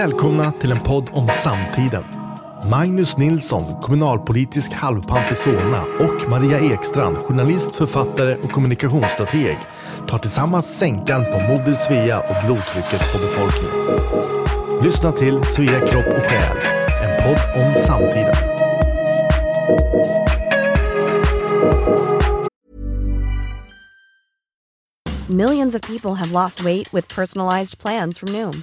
Välkomna till en podd om samtiden. Magnus Nilsson, kommunalpolitisk halvpamp i Solna och Maria Ekstrand, journalist, författare och kommunikationsstrateg tar tillsammans sänkan på Moder Svea och blodtrycket på befolkningen. Lyssna till Svea kropp och själ, en podd om samtiden. Millions of people have lost weight with personalized plans from Noom,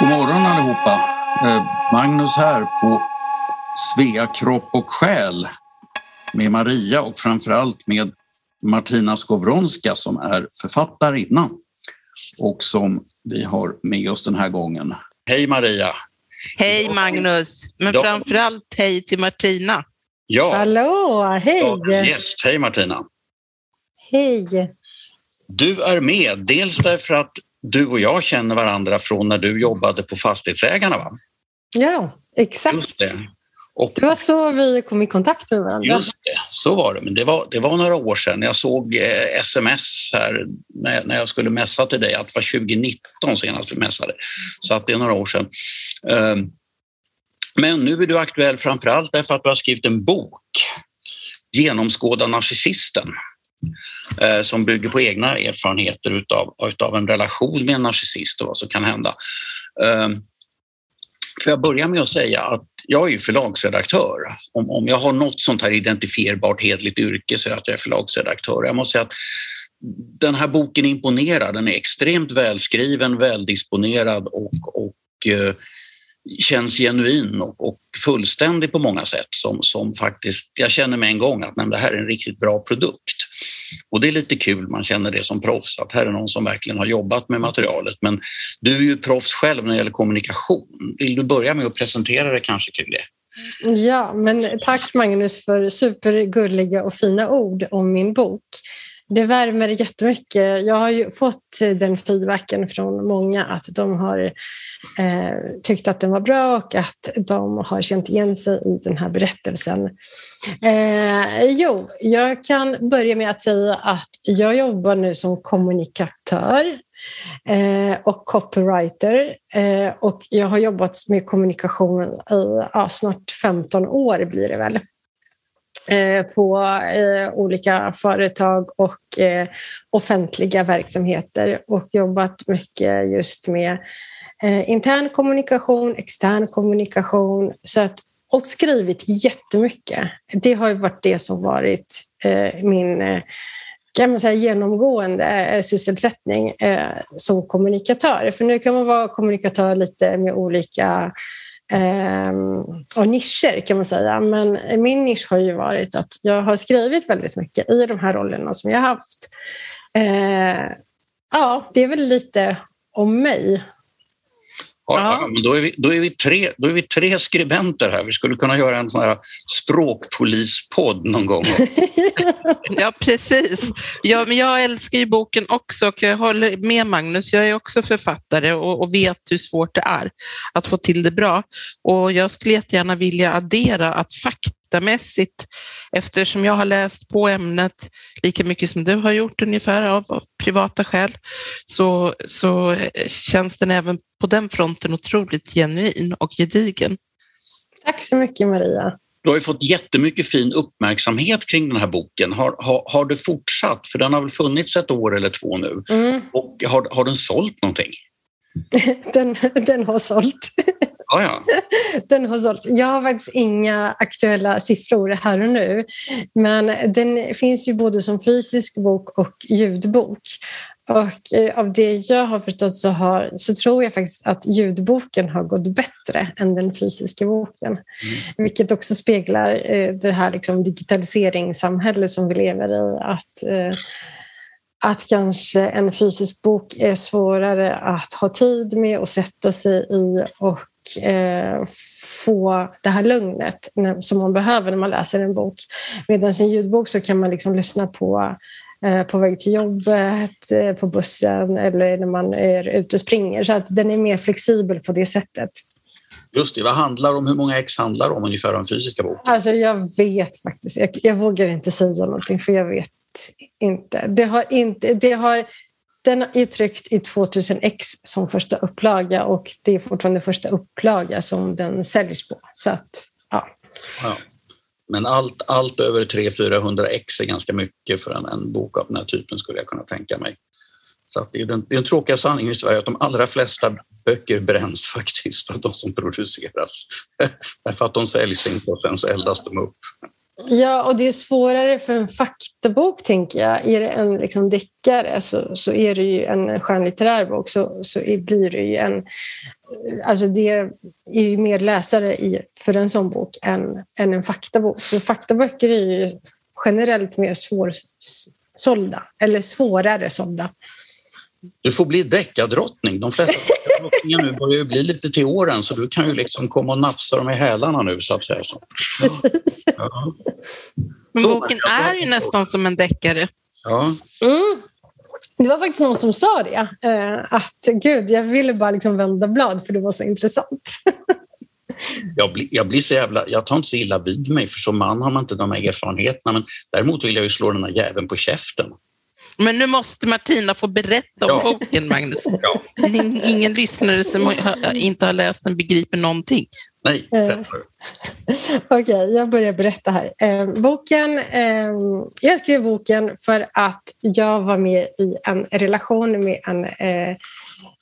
God morgon allihopa. Eh, Magnus här på Svea kropp och själ med Maria och framförallt med Martina Skowronska som är författarinna och som vi har med oss den här gången. Hej Maria! Hej Magnus, men Ja. framförallt hej till Martina. Ja, Hallå, hej! dagens gäst. Hej Martina! Hej! Du är med, dels därför att du och jag känner varandra från när du jobbade på Fastighetsägarna va? Ja, exakt. Det. Och Det var så vi kom i kontakt med varandra. Just det, så var det. Men det var, det var några år sedan. Jag såg eh, sms här när, när jag skulle mässa till dig att det var 2019 senast vi mässade. Så att det är några år sedan. Ehm, men nu är du aktuell framför allt därför att du har skrivit en bok, Genomskåda narcissisten, eh, Eh, som bygger på egna erfarenheter utav, utav en relation med en narcissist och vad som kan hända. Ehm, får jag börja med att säga att jag är ju förlagsredaktör. Om, om jag har något sånt här identifierbart hedligt yrke så är det att jag är förlagsredaktör. Jag måste säga att den här boken imponerar. Den är extremt välskriven, väldisponerad och, och eh, känns genuin och, och fullständig på många sätt som, som faktiskt, jag känner med en gång att nej, det här är en riktigt bra produkt. Och det är lite kul, man känner det som proffs, att här är någon som verkligen har jobbat med materialet. Men du är ju proffs själv när det gäller kommunikation. Vill du börja med att presentera det kanske kring det? Ja, men tack Magnus för supergulliga och fina ord om min bok. Det värmer jättemycket. Jag har ju fått den feedbacken från många att de har eh, tyckt att den var bra och att de har känt igen sig i den här berättelsen. Eh, jo, jag kan börja med att säga att jag jobbar nu som kommunikatör eh, och copywriter eh, och jag har jobbat med kommunikation i ja, snart 15 år blir det väl Eh, på eh, olika företag och eh, offentliga verksamheter och jobbat mycket just med eh, intern kommunikation, extern kommunikation så att, och skrivit jättemycket. Det har ju varit det som varit eh, min eh, kan man säga, genomgående sysselsättning som kommunikatör. För nu kan man vara kommunikatör lite med olika eh, och nischer kan man säga. Men min nisch har ju varit att jag har skrivit väldigt mycket i de här rollerna som jag har haft. Eh, ja, det är väl lite om mig. Ja, men då, är vi, då, är vi tre, då är vi tre skribenter här. Vi skulle kunna göra en sån här språkpolispodd någon gång. Ja, precis. Ja, men jag älskar ju boken också och jag håller med Magnus. Jag är också författare och, och vet hur svårt det är att få till det bra. Och jag skulle jättegärna vilja addera att faktamässigt, eftersom jag har läst på ämnet lika mycket som du har gjort ungefär av, av privata skäl, så, så känns den även på den fronten otroligt genuin och gedigen. Tack så mycket Maria. Du har ju fått jättemycket fin uppmärksamhet kring den här boken. Har, har, har det fortsatt? För den har väl funnits ett år eller två nu. Mm, Och har, har den sålt någonting? den, den har sålt. Ja, ja. Den har sålt. Jag har faktiskt inga aktuella siffror här och nu. Men den finns ju både som fysisk bok och ljudbok. Och eh, av det jag har förstått så, har, så tror jag faktiskt att ljudboken har gått bättre än den fysiska boken. Vilket också speglar eh, det här liksom digitaliseringssamhället som vi lever i. Att, eh, att kanske en fysisk bok är svårare att ha tid med och sätta sig i och eh, få det här lugnet som man behöver när man läser en bok. Medan en ljudbok så kan man liksom lyssna på eh, på väg till jobbet, eh, på bussen eller när man är ute och springer. Så att den är mer flexibel på det sättet. Just det, vad handlar om? Hur många ex handlar om ungefär om fysiska boken? Alltså jag vet faktiskt, jag, jag vågar inte säga någonting för jag vet inte. Det har inte, det har, den är tryckt i 2000 ex som första upplaga och det är fortfarande första upplaga som den säljs på. Så att, ja. ja. Men allt, allt över 300-400 ex är ganska mycket för en, en bok av den här typen skulle jag kunna tänka mig. Så det är den, det är den tråkiga sanningen i Sverige att de allra flesta böcker bränns faktiskt av de som produceras. Därför att de säljs inte och sen så eldas de upp. Ja, och det är svårare för en faktabok, tänker jag. Är det en liksom deckare så, så är det ju en skönlitterär bok så, så blir det ju en... Alltså det är ju mer läsare i, för en sån bok än, än en faktabok. Så faktaböcker är ju generellt mer svårsålda, eller svårare sålda. Du får bli deckardrottning. De flesta deckardrottningar nu börjar ju bli lite till åren så du kan ju liksom komma och nafsa dem i hälarna nu så att säga. Så. Precis. Ja. Men boken är ju nästan som en deckare. Ja. Mm. Det var faktiskt någon som sa det, eh, att gud, jag ville bara liksom vända blad för det var så intressant. jag, blir, jag blir så jävla, jag tar inte så illa vid mig för som man har man inte de här erfarenheterna men däremot vill jag ju slå den här jäveln på käften. Men nu måste Martina få berätta om ja. boken, Magnus. Ja. Ingen lyssnare som inte har läst den begriper någonting. Nej. Eh, Okej, okay, jag börjar berätta här. Eh, boken, eh, jag skrev boken för att jag var med i en relation med en eh,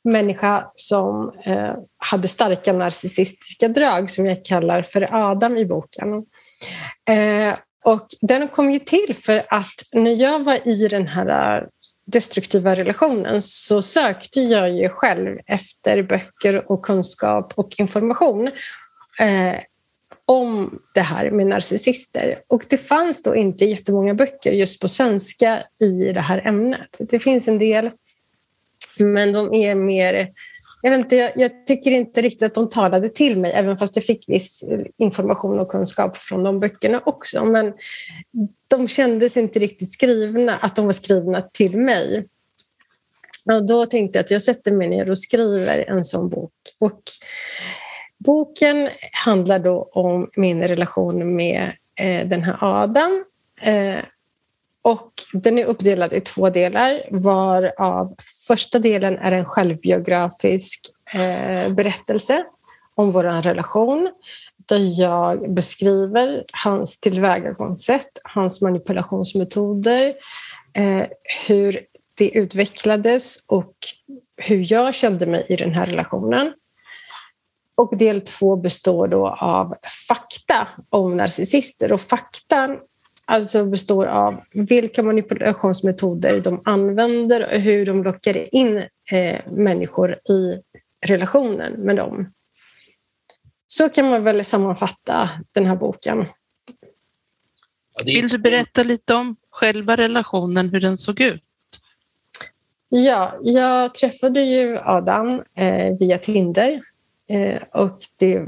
människa som eh, hade starka narcissistiska drag som jag kallar för Adam i boken. Och den kom ju till för att när jag var i den här äh, destruktiva relationen så sökte jag ju själv efter böcker och kunskap och information eh, om det här med narcissister. Och det fanns då inte jättemånga böcker just på svenska i det här ämnet. Det finns en del, men de är mer jag, vet inte, jag, jag, tycker inte riktigt att de talade till mig, även fast jag fick viss information och kunskap från de böckerna också. Men de kändes inte riktigt skrivna, att de var skrivna till mig. Och då tänkte jag att jag sätter mig ner och skriver en sån bok. Och boken handlar då om min relation med eh, den här Adam. Eh, och den är uppdelad i två delar varav första delen är en självbiografisk eh, berättelse om vår relation där jag beskriver hans tillvägagångssätt, hans manipulationsmetoder, eh, hur det utvecklades och hur jag kände mig i den här relationen. Och del två består då av fakta om narcissister. Och fakta alltså består av vilka manipulationsmetoder de använder och hur de lockar in eh, människor i relationen med dem. Så kan man väl sammanfatta den här boken. Vill du berätta lite om själva relationen, hur den såg ut? Ja, jag träffade ju Adam eh, via Tinder eh, och det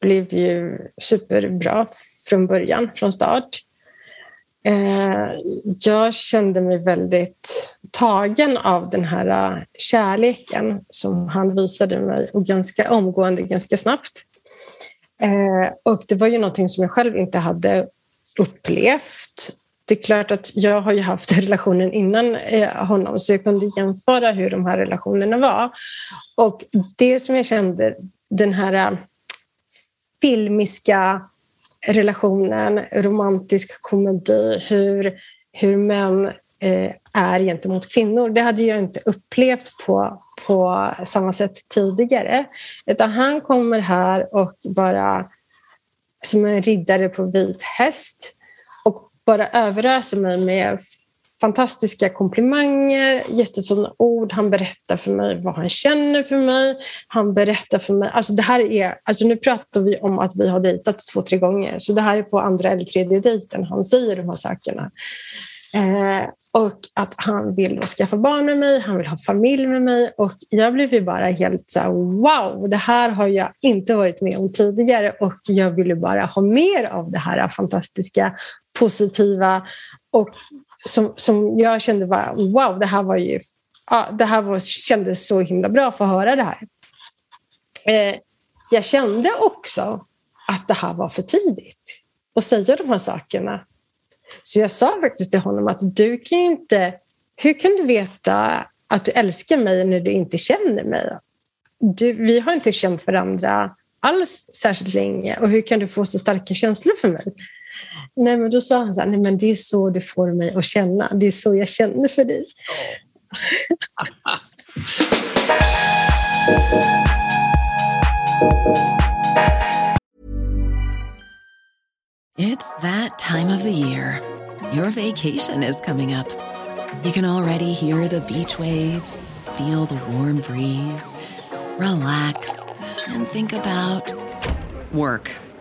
blev ju superbra från början, från start. Eh, jag kände mig väldigt tagen av den här eh, kärleken som han visade mig och ganska omgående, ganska snabbt. Eh, och det var ju någonting som jag själv inte hade upplevt. Det är klart att jag har ju haft relationen innan eh, honom så jag kunde jämföra hur de här relationerna var. Och det som jag kände, den här eh, filmiska relationen, romantisk komedi, hur, hur män eh, är gentemot kvinnor. Det hade jag inte upplevt på, på samma sätt tidigare. Utan han kommer här och bara som en riddare på vit häst och bara överöser mig med fantastiska komplimanger, jättefina ord. Han berättar för mig vad han känner för mig. Han berättar för mig... Alltså det här är, alltså nu pratar vi om att vi har dejtat två, tre gånger. Så det här är på andra eller tredje dejten han säger de här sakerna. Eh, och att han vill skaffa barn med mig, han vill ha familj med mig och jag blev ju bara helt så här, wow, det här har jag inte varit med om tidigare och jag ville bara ha mer av det här fantastiska, positiva och som, som jag kände bara, wow, det här var ju ja, det här var, kändes så himla bra att få höra det här. Eh, jag kände också att det här var för tidigt att säga de här sakerna. Så jag sa faktiskt till honom att du kan inte... Hur kan du veta att du älskar mig när du inte känner mig? Du, vi har inte känt varandra alls särskilt länge och hur kan du få så starka känslor för mig? Nej, men då sa han så här, nej men det är så du får mig att känna. Det är så jag känner för dig. It's that time of the year. Your vacation is coming up. You can already hear the beach waves, feel the warm breeze, relax, and think about work.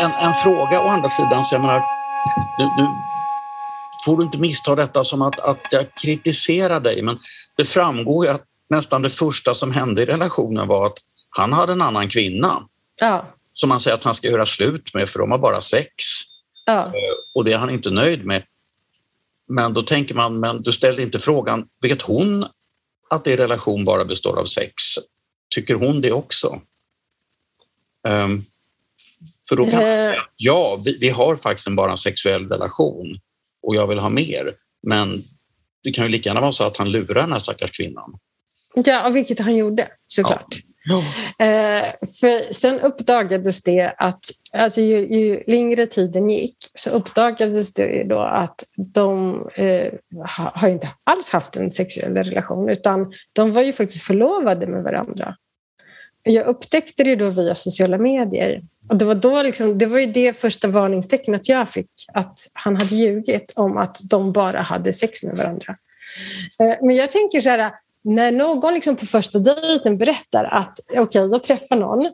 En, en, fråga å andra sidan, så jag menar, nu, nu får du inte missta detta som att, att jag kritiserar dig, men det framgår ju att nästan det första som hände i relationen var att han hade en annan kvinna Ja, som han säger att han ska göra slut med för de har bara sex. ja. Eh, Och det är han inte nöjd med. Men då tänker man, men du ställde inte frågan, vet hon att er relation bara består av sex? Tycker hon det också? Ehm, för då kan man Eh. säga, ja, vi, vi har faktiskt bara en sexuell relation och jag vill ha mer. Men det kan ju lika gärna vara så att han lurar den här stackars kvinnan. ja, vilket han gjorde såklart. Eh, för sen uppdagades det att alltså ju, ju längre tiden gick så uppdagades det ju då att de eh, ha, har inte alls haft en sexuell relation utan de var ju faktiskt förlovade med varandra. Jag upptäckte det då via sociala medier. Och det, var då liksom, det var ju det första varningstecknet jag fick, att han hade ljugit om att de bara hade sex med varandra. Eh, Men jag tänker så här, när någon liksom på första dejten berättar att okej, jag träffar någon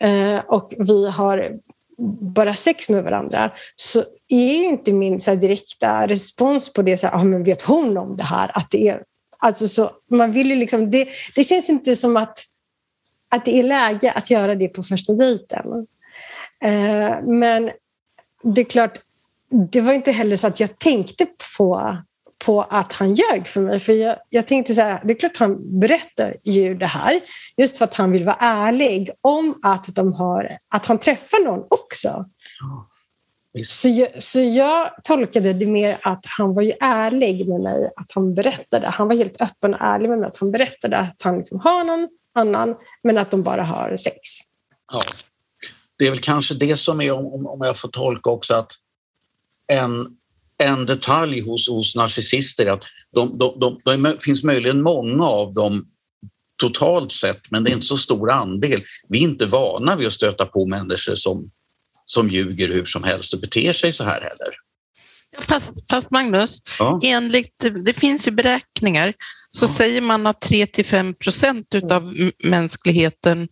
eh, och vi har bara sex med varandra så är inte min så här, direkta respons på det så här, ah, men vet hon om det här? Att det, är, alltså, så, man vill ju liksom, det, det känns inte som att, att det är läge att göra det på första dejten. Eh, men det är klart, det var inte heller så att jag tänkte på på att han ljög för mig. För jag, jag tänkte så här, det är klart han berättar ju det här just för att han vill vara ärlig om att, de har, att han träffar någon också. Så jag, så jag tolkade det mer att han var ju ärlig med mig, att han berättade. Han var helt öppen och ärlig med mig, att han berättade att han liksom har någon annan, men att de bara har sex. Ja. Det är väl kanske det som är, om, om jag får tolka också, att en, en detalj hos, hos narcissister är att de, de, de, de, det finns möjligen många av dem totalt sett, men det är inte så stor andel. Vi är inte vana vid att stöta på människor som, som ljuger hur som helst och beter sig så här heller. Fast, fast Magnus, Ja. enligt, det finns ju beräkningar, så säger man att 3-5 procent av mänskligheten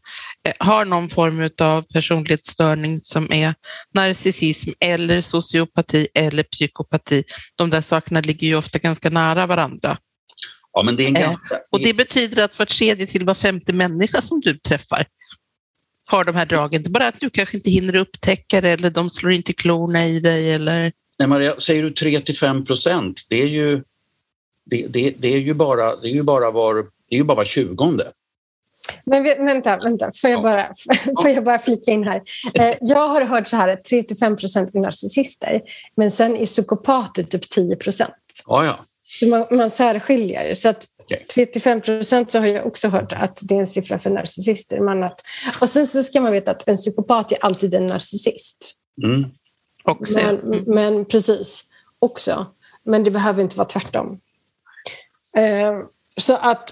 eh, har någon form av personlighetsstörning som är narcissism eller sociopati eller psykopati. De där sakerna ligger ju ofta ganska nära varandra. Ja, men det är en Eh, ganska... Och det betyder att var tredje till var femte människa som du träffar har de här dragen. Inte bara att du kanske inte hinner upptäcka det eller de slår inte klorna i dig eller Nej, Maria, säger du 3 till 5 procent, det är ju, det, det, det är ju bara, det är ju bara var, det är ju bara var tjugonde. Men vänta, vänta. Får, jag bara, får jag bara flika in här? Eh, jag har hört så här 3-5 procent är narcissister, men sen är psykopater typ 10 procent. Ja, ja. Man, man särskiljer. Så att 3-5 procent så har jag också hört att det är en siffra för narcissister. Men att, och sen så ska man veta att en psykopat är alltid en narcissist. Mm. Också. Men, men precis, också. Men det behöver inte vara tvärtom. Eh, så att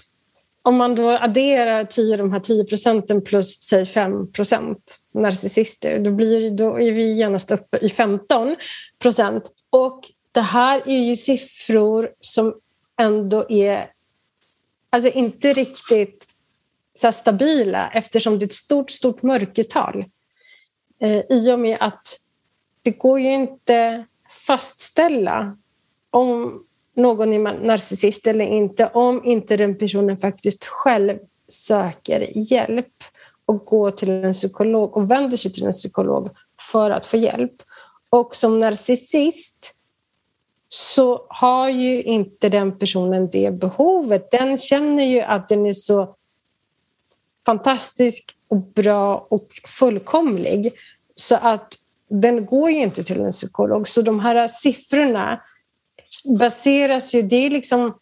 om man då adderar 10, de här 10 procenten plus säg 5 procent narcissister, då, blir, då är vi genast uppe i 15 procent. Och det här är ju siffror som ändå är alltså inte riktigt så stabila eftersom det är ett stort, stort mörkertal. Eh, I och med att det går ju inte fastställa om någon är narcissist eller inte om inte den personen faktiskt själv söker hjälp och går till en psykolog och vänder sig till en psykolog för att få hjälp. Och som narcissist så har ju inte den personen det behovet. Den känner ju att den är så fantastisk och bra och fullkomlig så att den går ju inte till en psykolog. Så de här siffrorna baseras ju... Det, är liksom,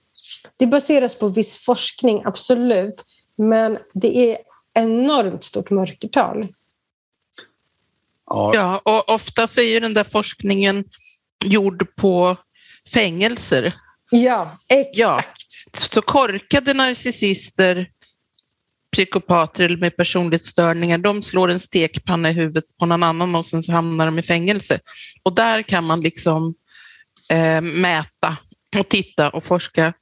det baseras på viss forskning, absolut. Men det är enormt stort mörkertal. Ja, ja och ofta så är ju den där forskningen gjord på fängelser. Ja, exakt. Ja. Så korkade narcissister, psykopater eller med personlighetsstörningar, de slår en stekpanna i huvudet på någon annan och sen så hamnar de i fängelse. Och där kan man liksom eh, mäta och titta och forska.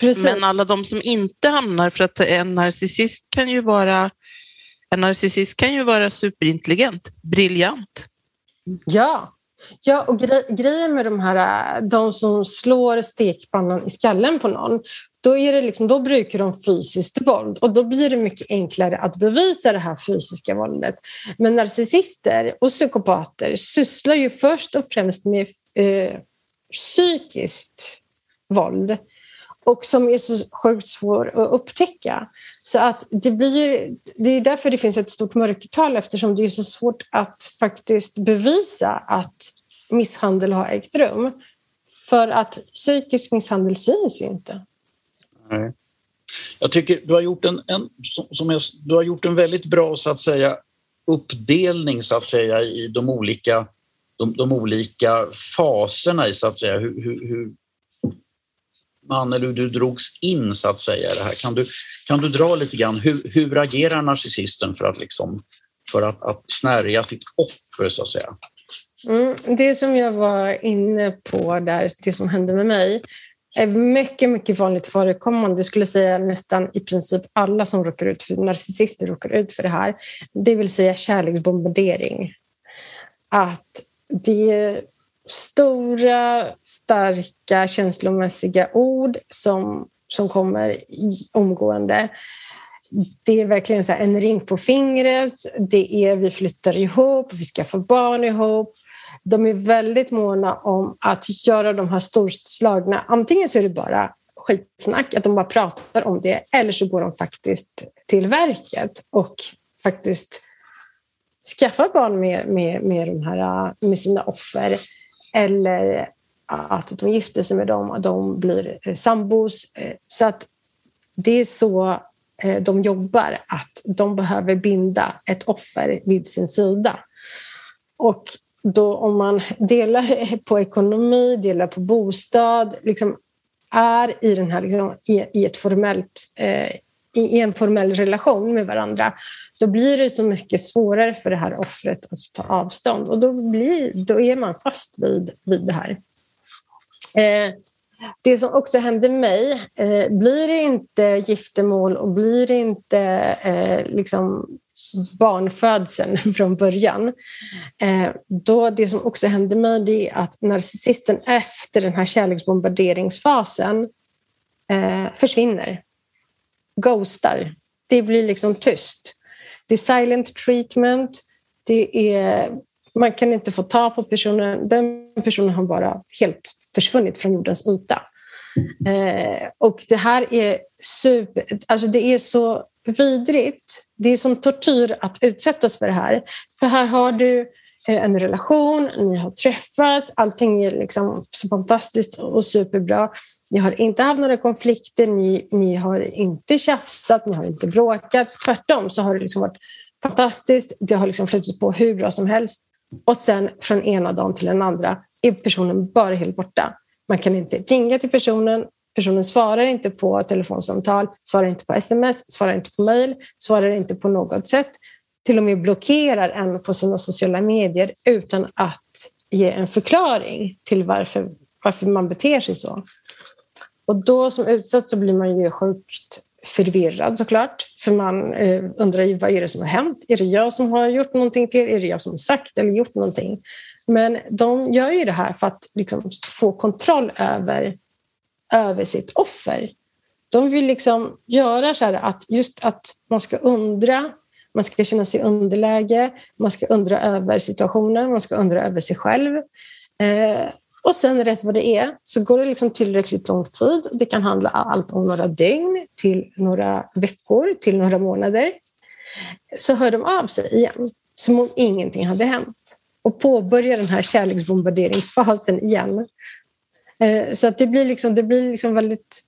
Precis. Men alla de som inte hamnar, för att en narcissist kan ju vara en narcissist kan ju vara superintelligent, briljant. Ja, Ja, och gre grejen med de här de som slår stekpannan i skallen på någon, då, är det liksom, då brukar de fysiskt våld och då blir det mycket enklare att bevisa det här fysiska våldet. Men narcissister och psykopater sysslar ju först och främst med eh, psykiskt våld och som är så sjukt svår att upptäcka. Så att det, blir, det är därför det finns ett stort mörkertal eftersom det är så svårt att faktiskt bevisa att misshandel har ägt rum. För att psykisk misshandel syns ju inte. Nej. Jag tycker du har gjort en, en som jag, du har gjort en väldigt bra så att säga uppdelning så att säga i de olika, de, de olika faserna i så att säga hur, hur, hur man eller du drogs in så att säga i det här. Kan du, kan du dra lite grann, hur, hur agerar narcissisten för att, liksom, för att, att snärja sitt offer så att säga? Mm, det som jag var inne på där, det som hände med mig, är mycket, mycket vanligt förekommande. Jag skulle säga nästan i princip alla som råkar ut för narcissister råkar ut för det här. Det vill säga kärleksbombardering. Att det är stora, starka, känslomässiga ord som, som kommer i, omgående. Det är verkligen så en ring på fingret. Det är vi flyttar ihop, vi ska få barn ihop de är väldigt måna om att göra de här storslagna... Antingen så är det bara skitsnack, att de bara pratar om det, eller så går de faktiskt till verket och faktiskt skaffar barn med, med, med, de här, med sina offer. Eller att de gifter sig med dem och de blir eh, sambos. Eh, så att det är så eh, de jobbar, att de behöver binda ett offer vid sin sida. Och då om man delar på ekonomi, delar på bostad, liksom är i, den här, liksom, i, i, ett formellt, eh, i en formell relation med varandra, då blir det så mycket svårare för det här offret att ta avstånd och då, blir, då är man fast vid, vid det här. Eh, det som också hände mig, eh, blir det inte giftermål och blir det inte eh, liksom barnfödseln från början. Eh, då det som också hände mig det är att narcissisten efter den här kärleksbombarderingsfasen eh, försvinner. Ghostar. Det blir liksom tyst. Det är silent treatment. Det är Man kan inte få ta på personen. Den personen har bara helt försvunnit från jordens yta. Eh, och det här är super... Alltså det är så vidrigt. Det är som tortyr att utsättas för det här. För här har du eh, en relation, ni har träffats, allting är liksom så fantastiskt och superbra. Ni har inte haft några konflikter, ni, ni har inte tjafsat, ni har inte bråkat. Tvärtom så har det liksom varit fantastiskt. Det har liksom flutit på hur bra som helst. Och sen från ena dagen till den andra är personen bara helt borta. Man kan inte ringa till personen, personen svarar inte på telefonsamtal, svarar inte på sms, svarar inte på mejl, svarar inte på något sätt. Till och med blockerar en på sina sociala medier utan att ge en förklaring till varför, varför man beter sig så. Och då som utsatt så blir man ju sjukt förvirrad såklart. För man eh, undrar ju vad är det som har hänt? Är det jag som har gjort någonting fel? Är det jag som har sagt eller gjort någonting? Men de gör ju det här för att liksom få kontroll över, över sitt offer. De vill liksom göra så här att just att man ska undra, man ska känna sig underläge, man ska undra över situationen, man ska undra över sig själv. Eh, och sen rätt vad det är så går det liksom tillräckligt lång tid. Det kan handla allt om några dygn till några veckor till några månader. Så hör de av sig igen som om ingenting hade hänt och påbörjar den här kärleksbombarderingsfasen igen. Eh, så att det blir liksom, det blir liksom väldigt...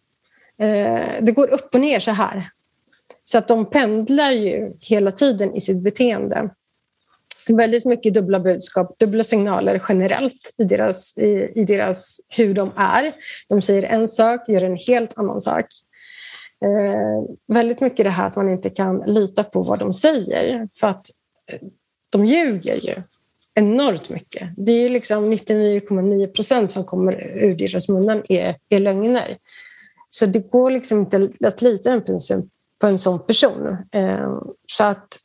Eh, det går upp och ner så här. Så att de pendlar ju hela tiden i sitt beteende väldigt mycket dubbla budskap, dubbla signaler generellt i deras, i, i deras hur de är. De säger en sak, gör en helt annan sak. Eh, väldigt mycket det här att man inte kan lita på vad de säger för att eh, de ljuger ju enormt mycket. Det är liksom 99,9 procent som kommer ur deras munnar är, är lögner. Så det går liksom inte att lita på en, sån person. Eh, så att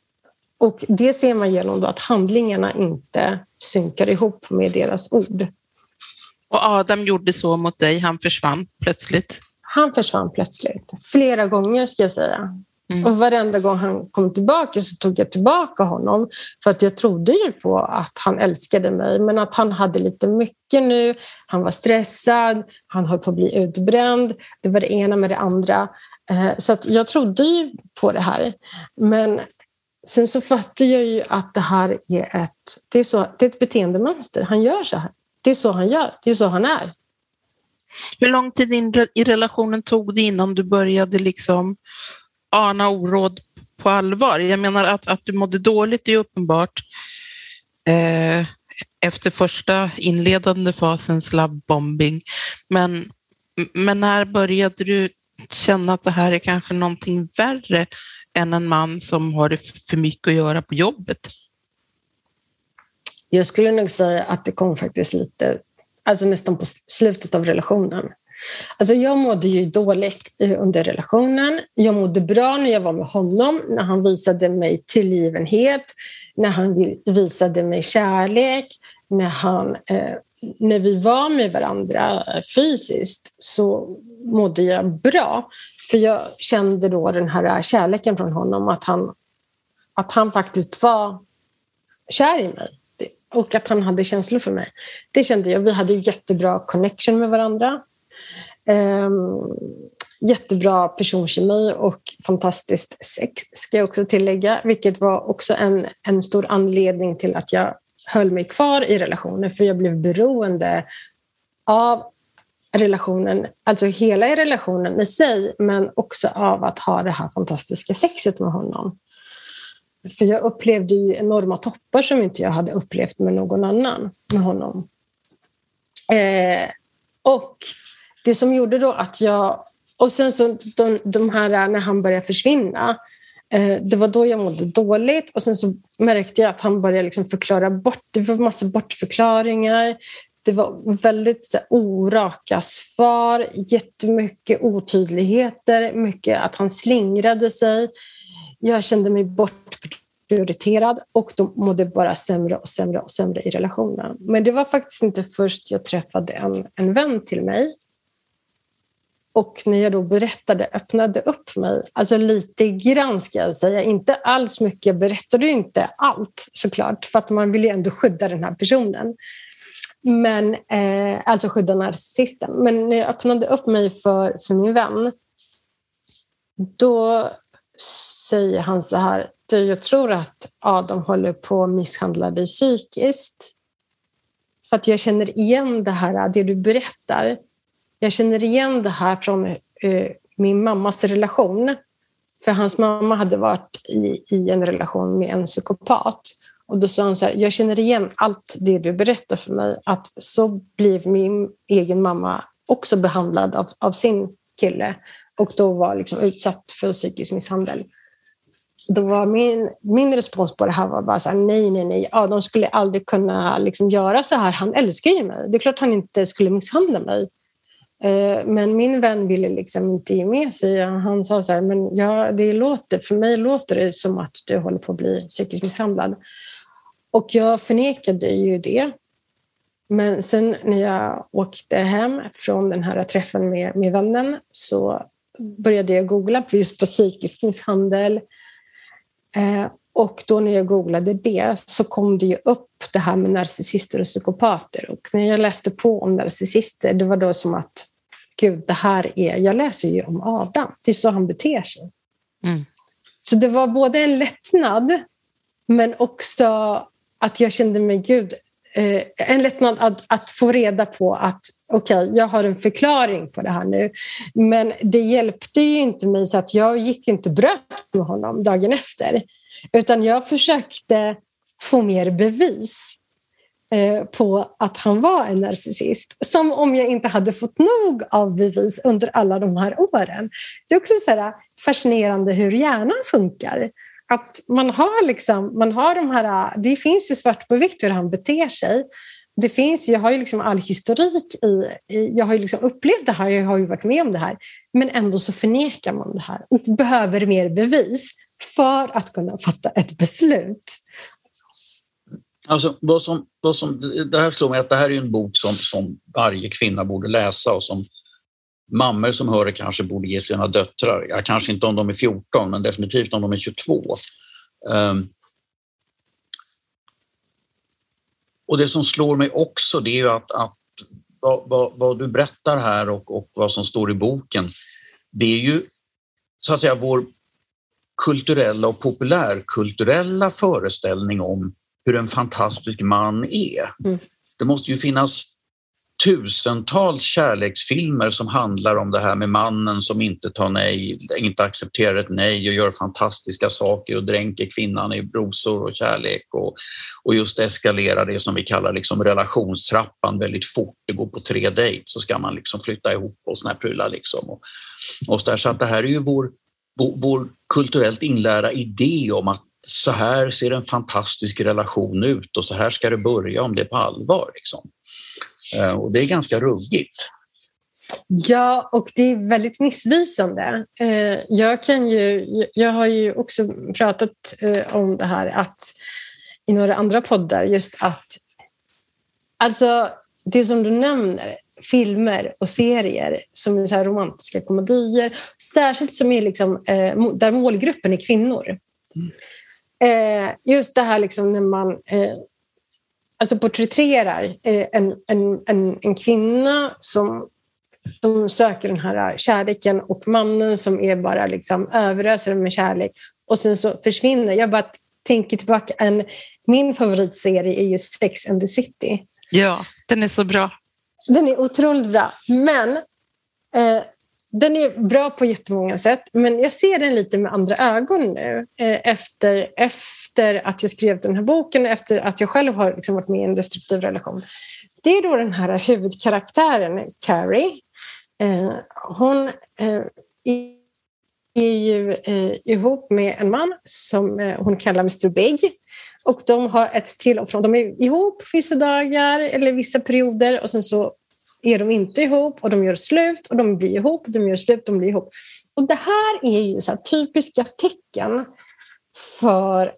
och det ser man genom att handlingarna inte synkar ihop med deras ord. Och Adam gjorde så mot dig, han försvann plötsligt? Han försvann plötsligt, flera gånger ska jag säga. Mm. Och varenda gång han kom tillbaka så tog jag tillbaka honom för att jag trodde ju på att han älskade mig men att han hade lite mycket nu. Han var stressad, han höll på att bli utbränd. Det var det ena med det andra. Eh, så att jag trodde ju på det här. Men Sen så fattar jag ju att det här är ett, det är, så, det är ett beteendemönster. Han gör så här. Det är så han gör. Det är så han är. Hur lång tid in i relationen tog det innan du började liksom ana oråd på allvar? Jag menar att, att du mådde dåligt är uppenbart eh, efter första inledande fasens lovebombing. Men, men när började du känna att det här är kanske någonting värre än en man som har för mycket att göra på jobbet? Jag skulle nog säga att det kom faktiskt lite, alltså nästan på slutet av relationen. Alltså jag mådde ju dåligt under relationen. Jag mådde bra när jag var med honom, när han visade mig tillgivenhet, när han visade mig kärlek, när, han, eh, när vi var med varandra fysiskt så mådde jag bra. För jag kände då den här kärleken från honom, att han, att han faktiskt var kär i mig och att han hade känslor för mig. Det kände jag. Vi hade jättebra connection med varandra. Eh, jättebra personkemi och fantastiskt sex, ska jag också tillägga, vilket var också en, en stor anledning till att jag höll mig kvar i relationen, för jag blev beroende av relationen, alltså hela relationen i sig, men också av att ha det här fantastiska sexet med honom. För jag upplevde ju enorma toppar som inte jag hade upplevt med någon annan, med honom. Eh, och det som gjorde då att jag... Och sen så de, de här när han började försvinna, eh, det var då jag mådde dåligt och sen så märkte jag att han började liksom förklara bort, det var massa bortförklaringar det var väldigt så, oraka svar, jättemycket otydligheter, mycket att han slingrade sig. Jag kände mig bortprioriterad och de mådde bara sämre och sämre och sämre i relationen. Men det var faktiskt inte först jag träffade en, en vän till mig och när jag då berättade, öppnade upp mig, alltså lite grann ska jag säga, inte alls mycket, jag berättade ju inte allt såklart, för att man vill ju ändå skydda den här personen. Men, eh, alltså skydda narcissisten. Men när jag öppnade upp mig för, för min vän, då säger han så här, du, jag tror att Adam håller på att misshandla dig psykiskt. För att jag känner igen det här, det du berättar. Jag känner igen det här från eh, min mammas relation. För hans mamma hade varit i, i en relation med en psykopat. Och då sa han så här, jag känner igen allt det du berättar för mig, att så blev min egen mamma också behandlad av, av sin kille och då var liksom utsatt för psykisk misshandel. Då var min, min respons på det här var bara så här, nej, nej, nej, ja, de skulle aldrig kunna liksom göra så här. Han älskar ju mig. Det är klart han inte skulle misshandla mig. Eh, men min vän ville liksom inte ge med sig. Han sa så här, men ja, det låter, för mig låter det som att du håller på att bli psykiskt misshandlad. Och jag förnekade ju det. Men sen när jag åkte hem från den här träffen med, med vännen så började jag googla just på psykisk misshandel. Eh, och då när jag googlade det så kom det ju upp det här med narcissister och psykopater. Och när jag läste på om narcissister, det var då som att gud, det här är... Jag läser ju om Adam. Det är så han beter sig. Mm. Så det var både en lättnad, men också att jag kände mig, gud, eh, en lättnad att, att, få reda på att okej, okay, jag har en förklaring på det här nu. Men det hjälpte ju inte mig så att jag gick inte bröt med honom dagen efter. Utan jag försökte få mer bevis Eh, på att han var en narcissist. Som om jag inte hade fått nog av bevis under alla de här åren. Det är också så här fascinerande hur hjärnan funkar. Att man har, liksom, man har de här... Det finns ju svart på vitt hur han beter sig. Det finns, jag har ju liksom all historik i, i jag har ju liksom upplevt det här, jag har ju varit med om det här. Men ändå så förnekar man det här och behöver mer bevis för att kunna fatta ett beslut. Alltså, vad som, vad som, det här slår mig att det här är en bok som, som varje kvinna borde läsa och som mammor som hör det kanske borde ge sina döttrar. Ja, kanske inte om de är 14, men definitivt om de är 22. Um, ehm. och det som slår mig också det är ju att, att vad, vad, vad, du berättar här och, och vad som står i boken, det är ju så att säga vår kulturella och populärkulturella föreställning om hur en fantastisk man är. Mm. Det måste ju finnas tusentals kärleksfilmer som handlar om det här med mannen som inte tar nej, inte accepterar ett nej och gör fantastiska saker och dränker kvinnan i brosor och kärlek och, och just eskalerar det som vi kallar liksom relationstrappan väldigt fort. Det går på tre dejt så ska man liksom flytta ihop och såna här prylar liksom. Och, och så, där. så att det här är ju vår, vår, vår kulturellt inlärda idé om att så här ser en fantastisk relation ut och så här ska det börja om det är på allvar. Liksom. Eh, och det är ganska ruggigt. Ja, och det är väldigt missvisande. Eh, jag, kan ju, jag har ju också pratat eh, om det här att i några andra poddar, just att alltså det som du nämner, filmer och serier som så romantiska komedier, särskilt som är liksom, där målgruppen är kvinnor. Mm. Just det här liksom när man alltså porträtterar eh, en, en, en, en kvinna som, som söker den här kärleken och mannen som är bara liksom överöser med kärlek och sen så försvinner. Jag bara tänker tillbaka, en, min favoritserie är ju Sex and the City. Ja, den är så bra. Den är otroligt bra, men eh, den är bra på jättemånga sätt, men jag ser den lite med andra ögon nu eh, efter, efter att jag skrev den här boken, och efter att jag själv har liksom varit med i en destruktiv relation. Det är då den här huvudkaraktären, Carrie. Eh, hon eh, är ju ihop med en man som hon kallar Mr Big. Och de har ett till och från. De är ihop vissa dagar eller vissa perioder och sen så är de inte ihop och de gör slut och de blir ihop, de gör slut, de blir ihop. Och det här är ju så typiska tecken för,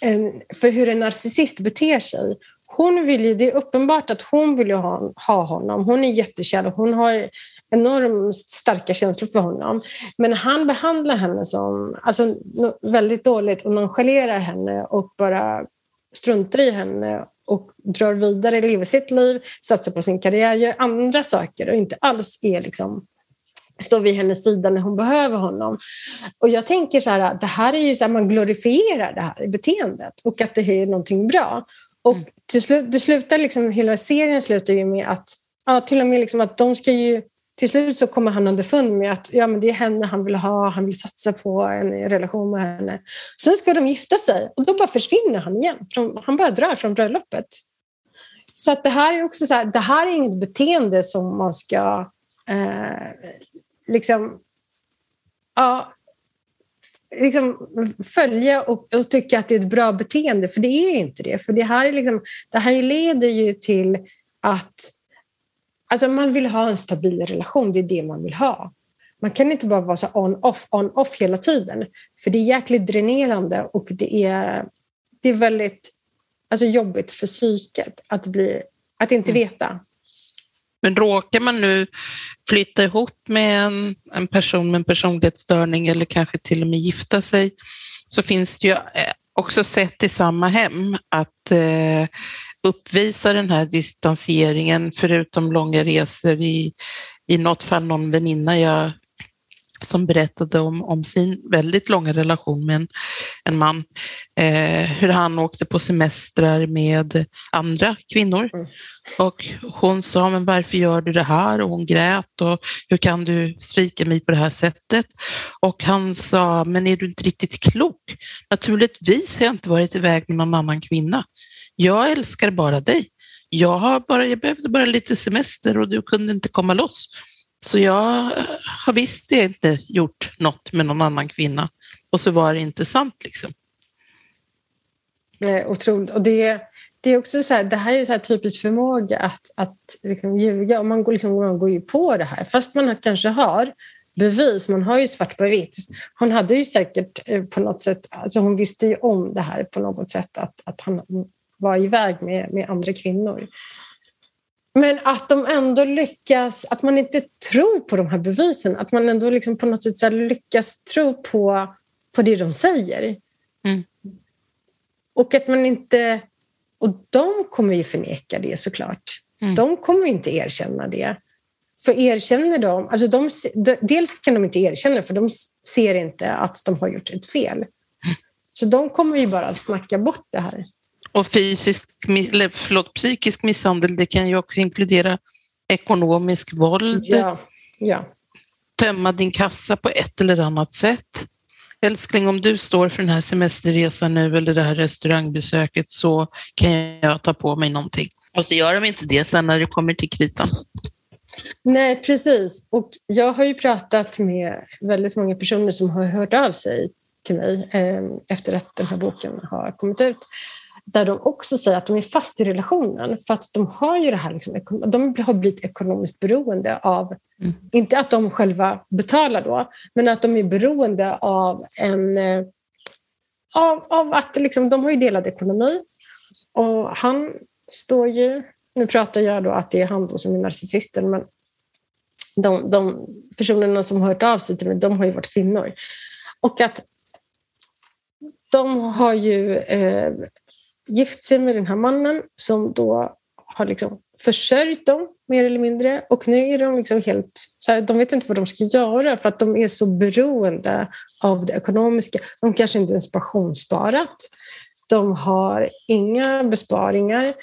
en, för hur en narcissist beter sig. hon vill ju, det är uppenbart att hon vill ha, ha honom. Hon är jättekär och hon har enormt starka känslor för honom. Men han behandlar henne som alltså, väldigt dåligt och nonchalerar henne och bara struntar i henne och drar vidare, lever sitt liv, satsar på sin karriär, gör andra saker och inte alls är liksom står vid hennes sida när hon behöver honom. Och jag tänker så här, det här är ju så här, man glorifierar det här beteendet och att det är någonting bra. Och mm. till slut, det slutar liksom, hela serien slutar ju med att, ja, till och med liksom att de ska ju till slut så kommer han underfund med att ja, men det är henne han vill ha, han vill satsa på en relation med henne. Sen ska de gifta sig och då bara försvinner han igen. Han bara drar från bröllopet. Så att det här är också så här, det här är inget beteende som man ska eh, liksom, ja, liksom följa och, och, tycka att det är ett bra beteende, för det är inte det. För det här, är liksom, det här leder ju till att alltså man vill ha en stabil relation, det är det man vill ha. Man kan inte bara vara så on-off, on-off hela tiden, för det är jäkligt dränerande och det är, det är väldigt alltså jobbigt för psyket att, bli, att inte mm. veta. Men råkar man nu flytta ihop med en, en person med en personlighetsstörning eller kanske till och med gifta sig så finns det ju eh, också sett i samma hem att eh, uppvisa den här distanseringen förutom långa resor i, i något fall någon väninna jag som berättade om, om sin väldigt långa relation med en, en man. Eh, hur han åkte på semestrar med andra kvinnor. Mm. Och hon sa, men varför gör du det här? Och hon grät och hur kan du svika mig på det här sättet? Och han sa, men är du inte riktigt klok? Naturligtvis har jag inte varit iväg med någon annan kvinna. Jag älskar bara dig. Jag, har bara, jag behövde bara lite semester och du kunde inte komma loss. Så jag eh, har visst inte gjort något med någon annan kvinna. Och så var det inte sant liksom. Nej, otroligt. Och det, det är också så här, det här är så här typisk förmåga att, att liksom ljuga. Och man går, liksom, man går ju på det här. Fast man kanske har bevis, man har ju svart på vitt. Hon hade ju säkert eh, på något sätt, alltså hon visste ju om det här på något sätt, att, att han var iväg med, med andra kvinnor. Men att de ändå lyckas, att man inte tror på de här bevisen, att man ändå liksom på något sätt lyckas tro på, på det de säger. Mm. Och att man inte... Och de kommer ju förneka det såklart. Mm. De kommer inte erkänna det. För erkänner de, alltså de... Dels kan de inte erkänna för de ser inte att de har gjort ett fel. Mm. Så de kommer ju bara snacka bort det här. Och fysisk, eller förlåt, psykisk misshandel, det kan ju också inkludera ekonomisk våld. Ja, ja. Tömma din kassa på ett eller annat sätt. Älskling, om du står för den här semesterresan nu eller det här restaurangbesöket så kan jag ta på mig någonting. Och så gör de inte det sen när det kommer till kritan. Nej, precis. Och jag har ju pratat med väldigt många personer som har hört av sig till mig eh, efter att den här boken har kommit ut där de också säger att de är fast i relationen för att de har ju det här, liksom, de har blivit ekonomiskt beroende av, mm. inte att de själva betalar då, men att de är beroende av en eh, av, av att liksom, de har ju delad ekonomi och han står ju, nu pratar jag då att det är han då som är narcissisten, men de, de personerna som har hört av sig till mig, de har ju varit kvinnor. Och att de har ju eh, gift sig med den här mannen som då har liksom försörjt dem mer eller mindre och nu är de liksom helt så här, de vet inte vad de ska göra för att de är så beroende av det ekonomiska. De kanske inte ens pensionssparat. De har inga besparingar.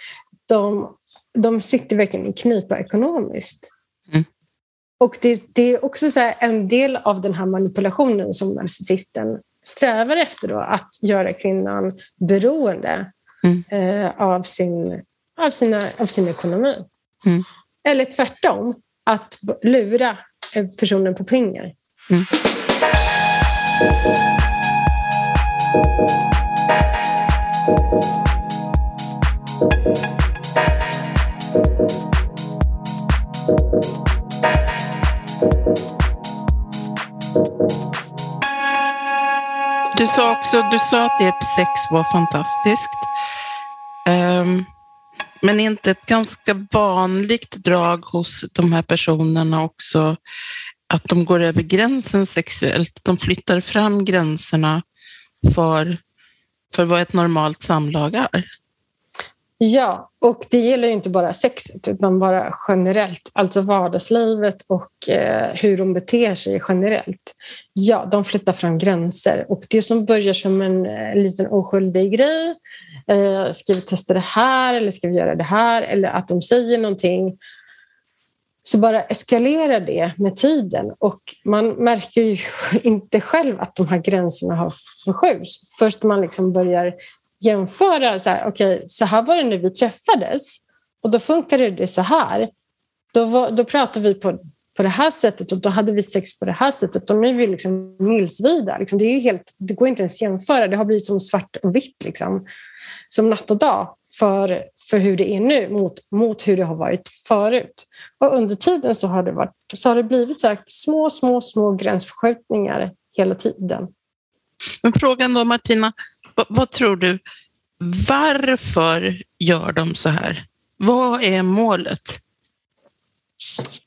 De, de sitter verkligen i knipa ekonomiskt. Mm. Och det, det, är också så en del av den här manipulationen som narcissisten strävar efter då, att göra kvinnan beroende mm. eh, av, sin, av, sina, av sin ekonomi. Mm. Eller tvärtom, att lura personen på pengar. Mm. Du sa också du sa att ert sex var fantastiskt. Um, Men är inte ett ganska vanligt drag hos de här personerna också att de går över gränsen sexuellt? De flyttar fram gränserna för, för vad ett normalt samlag är. Ja, och det gäller ju inte bara sexet utan bara generellt, alltså vardagslivet och eh, hur de beter sig generellt. Ja, de flyttar fram gränser och det som börjar som en eh, liten oskyldig grej, eh, ska vi testa det här eller ska vi göra det här eller att de säger någonting så bara eskalerar det med tiden och man märker ju inte själv att de här gränserna har förskjuts Först man liksom börjar jämföra, så här, okay, så här var det när vi träffades och då funkade det så här. Då, var, då pratade vi på, på det här sättet och då hade vi sex på det här sättet och nu är vi liksom milsvida. Liksom, det, är helt, det går inte ens att jämföra, det har blivit som svart och vitt. Liksom. Som natt och dag för, för hur det är nu mot, mot hur det har varit förut. Och under tiden så har det, varit, så har det blivit så små, små, små gränsförskjutningar hela tiden. Men frågan då Martina, vad, vad tror du? Varför gör de så här? Vad är målet?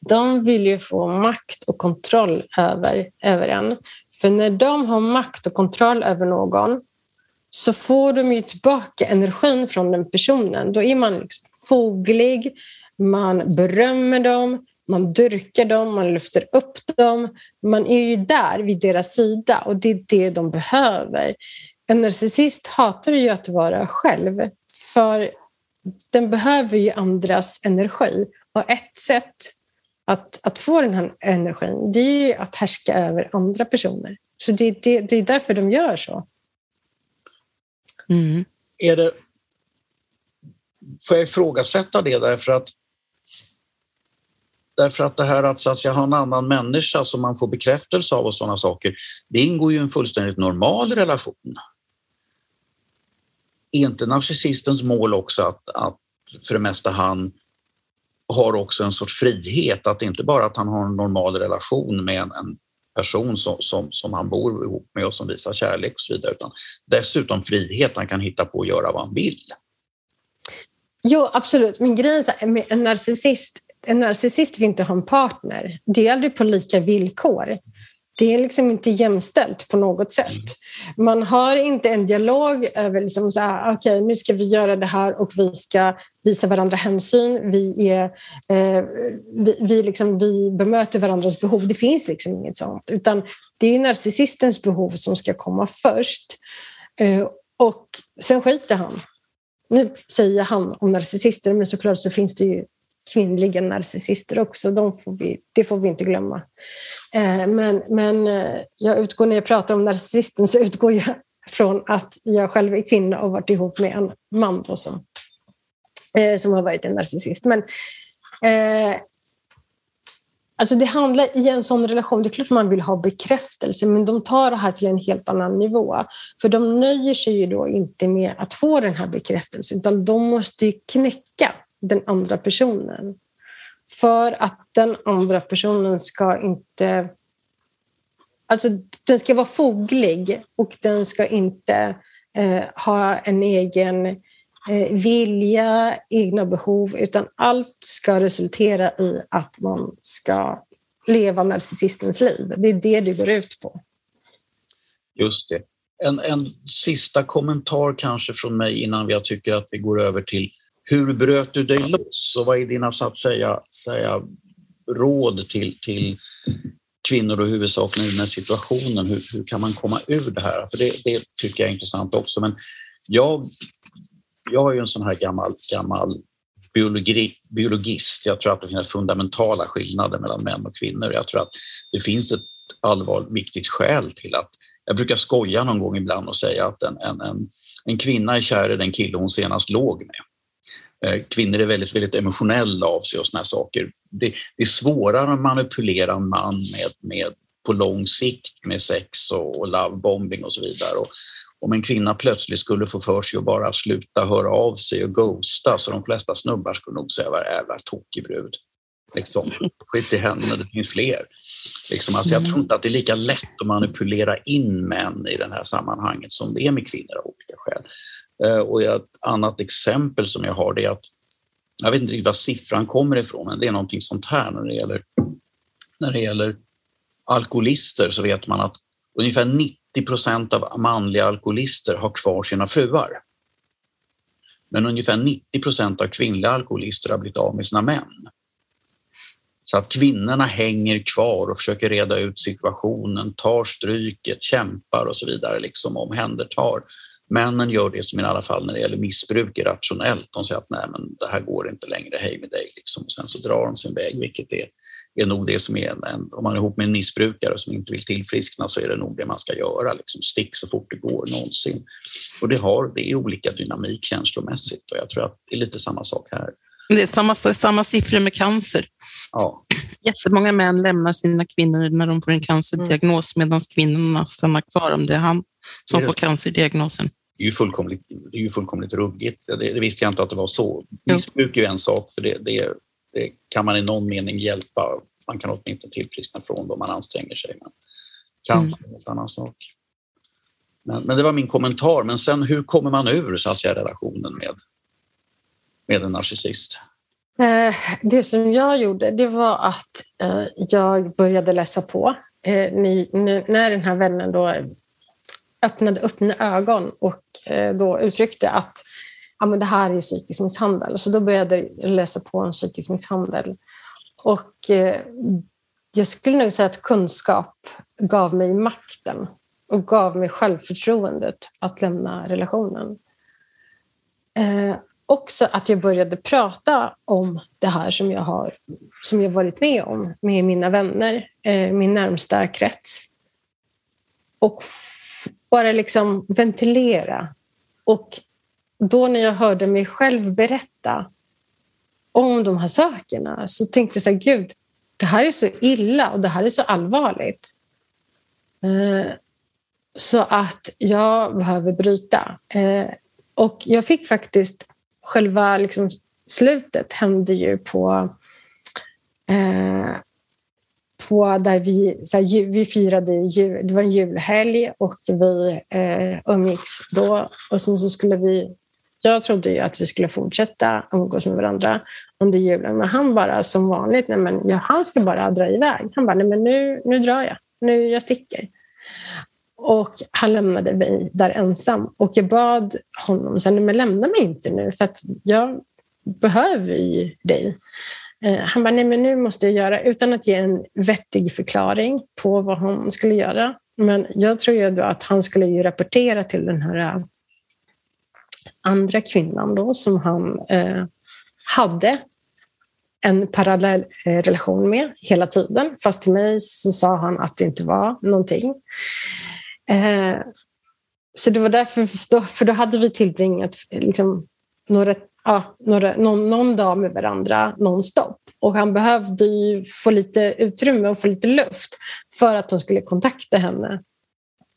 De vill ju få makt och kontroll över, över en. För när de har makt och kontroll över någon så får de ju tillbaka energin från den personen. Då är man liksom foglig, man berömmer dem, man dyrkar dem, man lyfter upp dem. Man är ju där vid deras sida och det är det de behöver. En narcissist hatar ju att vara själv för den behöver ju andras energi. Och ett sätt att, att få den här energin det är ju att härska över andra personer. Så det, det, det är därför de gör så. Mm. Är det, får jag ifrågasätta det därför att Därför att det här att, så att säga, ha en annan människa som man får bekräftelse av och sådana saker, det ingår ju i en fullständigt normal relation. Är inte narcissistens mål också att, att för det mesta han har också en sorts frihet, att inte bara att han har en normal relation med en, en person som, som, som han bor ihop med och som visar kärlek och så vidare, utan dessutom frihet, han kan hitta på att göra vad han vill. Jo, absolut. Men grejen är att en narcissist, en narcissist vill inte ha en partner. Det är aldrig på lika villkor. Det är liksom inte jämställt på något sätt. Man har inte en dialog över liksom så här, okay, nu ska vi göra det här och vi ska visa varandra hänsyn. Vi, är, eh, vi, vi, liksom, vi bemöter varandras behov. Det finns liksom inget sånt. Utan det är narcissistens behov som ska komma först. Eh, och sen skiter han. Nu säger han om narcissister, men såklart så finns det ju kvinnliga narcissister också. De får vi, det får vi inte glömma. Eh, men, men eh, jag utgår, när jag pratar om narcissisten så utgår jag från att jag själv är kvinna och varit ihop med en man då som, eh, som har varit en narcissist. Men, eh, alltså det handlar i en sån relation, det är klart man vill ha bekräftelse, men de tar det här till en helt annan nivå. För de nöjer sig ju då inte med att få den här bekräftelsen, utan de måste knäcka den andra personen. För att den andra personen ska inte... Alltså, den ska vara foglig och den ska inte eh, ha en egen eh, vilja, egna behov, utan allt ska resultera i att man ska leva narcissistens liv. Det är det det går ut på. Just det. En, en sista kommentar kanske från mig innan jag tycker att vi går över till hur bröt du dig loss och vad är dina så att säga, säga råd till, till kvinnor och huvudsakligen i den här situationen? Hur, hur kan man komma ur det här? För det, det tycker jag är intressant också. Men jag, jag är ju en sån här gammal, gammal biologi, biologist. Jag tror att det finns fundamentala skillnader mellan män och kvinnor. Jag tror att det finns ett allvarligt viktigt skäl till att jag brukar skoja någon gång ibland och säga att en, en, en, en kvinna är kär i den kille hon senast låg med. Eh, kvinnor är väldigt, väldigt emotionella av sig och såna här saker. Det, det, är svårare att manipulera en man med, med, på lång sikt med sex och, och lovebombing och så vidare. Och om en kvinna plötsligt skulle få för sig att bara sluta höra av sig och ghosta så de flesta snubbar skulle nog säga vad jävla tokig brud. Liksom, skit i henne, det finns fler. Liksom, alltså, jag tror inte att det är lika lätt att manipulera in män i det här sammanhanget som det är med kvinnor av olika skäl. Eh, och ett annat exempel som jag har det är att jag vet inte riktigt var siffran kommer ifrån, men det är någonting sånt här när det gäller, när det gäller alkoholister så vet man att ungefär 90 procent av manliga alkoholister har kvar sina fruar. Men ungefär 90 procent av kvinnliga alkoholister har blivit av med sina män. Så att kvinnorna hänger kvar och försöker reda ut situationen, tar stryket, kämpar och så vidare, liksom omhändertar. Männen gör det som i alla fall när det gäller missbruk irrationellt. De säger att nej, men det här går inte längre, hej med dig. Liksom. Och sen så drar de sin väg, vilket är, är nog det som är en, om man är ihop med en missbrukare som inte vill tillfriskna så är det nog det man ska göra. Liksom. Stick så fort det går någonsin. Och det, har, det är olika dynamik känslomässigt och jag tror att det är lite samma sak här. Det är samma, samma siffror med cancer. Ja. Jättemånga män lämnar sina kvinnor när de får en cancerdiagnos medan kvinnorna stannar kvar om det är han som får cancerdiagnosen. Det är ju fullkomligt, det är ju fullkomligt ruggigt. Det, det visste jag inte att det var så. Missbruk är ju en sak, för det, det, det kan man i någon mening hjälpa. Man kan åtminstone tillfriskna från det om man anstränger sig. Men cancer är en annan sak. Men, men, det var min kommentar. Men sen hur kommer man ur så att säga, relationen med, med en narcissist? Eh, det som jag gjorde det var att eh, jag började läsa på. Eh, när den här vännen då öppnade upp mina ögon och eh, då uttryckte att ja, men det här är psykisk misshandel. Så då började jag läsa på om psykisk misshandel. Och eh, jag skulle nog säga att kunskap gav mig makten och gav mig självförtroendet att lämna relationen eh, också att jag började prata om det här som jag har som jag varit med om med mina vänner, eh, min närmsta krets. Och bara liksom ventilera. Och då när jag hörde mig själv berätta om de här sakerna så tänkte jag så här, gud, det här är så illa och det här är så allvarligt. Eh, så att jag behöver bryta. Eh, och jag fick faktiskt själva liksom, slutet hände ju på, eh, på där vi, så här, vi firade jul, det var en julhelg och vi eh, umgicks då och sen så skulle vi jag trodde ju att vi skulle fortsätta umgås med varandra under julen, men han bara som vanligt, nej men, ja, han ska bara dra iväg. Han bara, nej men nu, nu drar jag, nu jag sticker. Och han lämnade mig där ensam. Och jag bad honom, så men lämna mig inte nu för att jag behöver ju dig. Eh, han bara, nej men nu måste jag göra, utan att ge en vettig förklaring på vad han skulle göra. Men jag tror ju då att han skulle ju rapportera till den här eh, andra kvinnan då som han eh, hade en parallell eh, relation med hela tiden. Fast till mig så sa han att det inte var någonting. Eh, så det var därför, då, för då hade vi tillbringat liksom, några, ja, några, någon, någon dag med varandra nonstop. Och han behövde ju få lite utrymme och få lite luft för att han skulle kontakta henne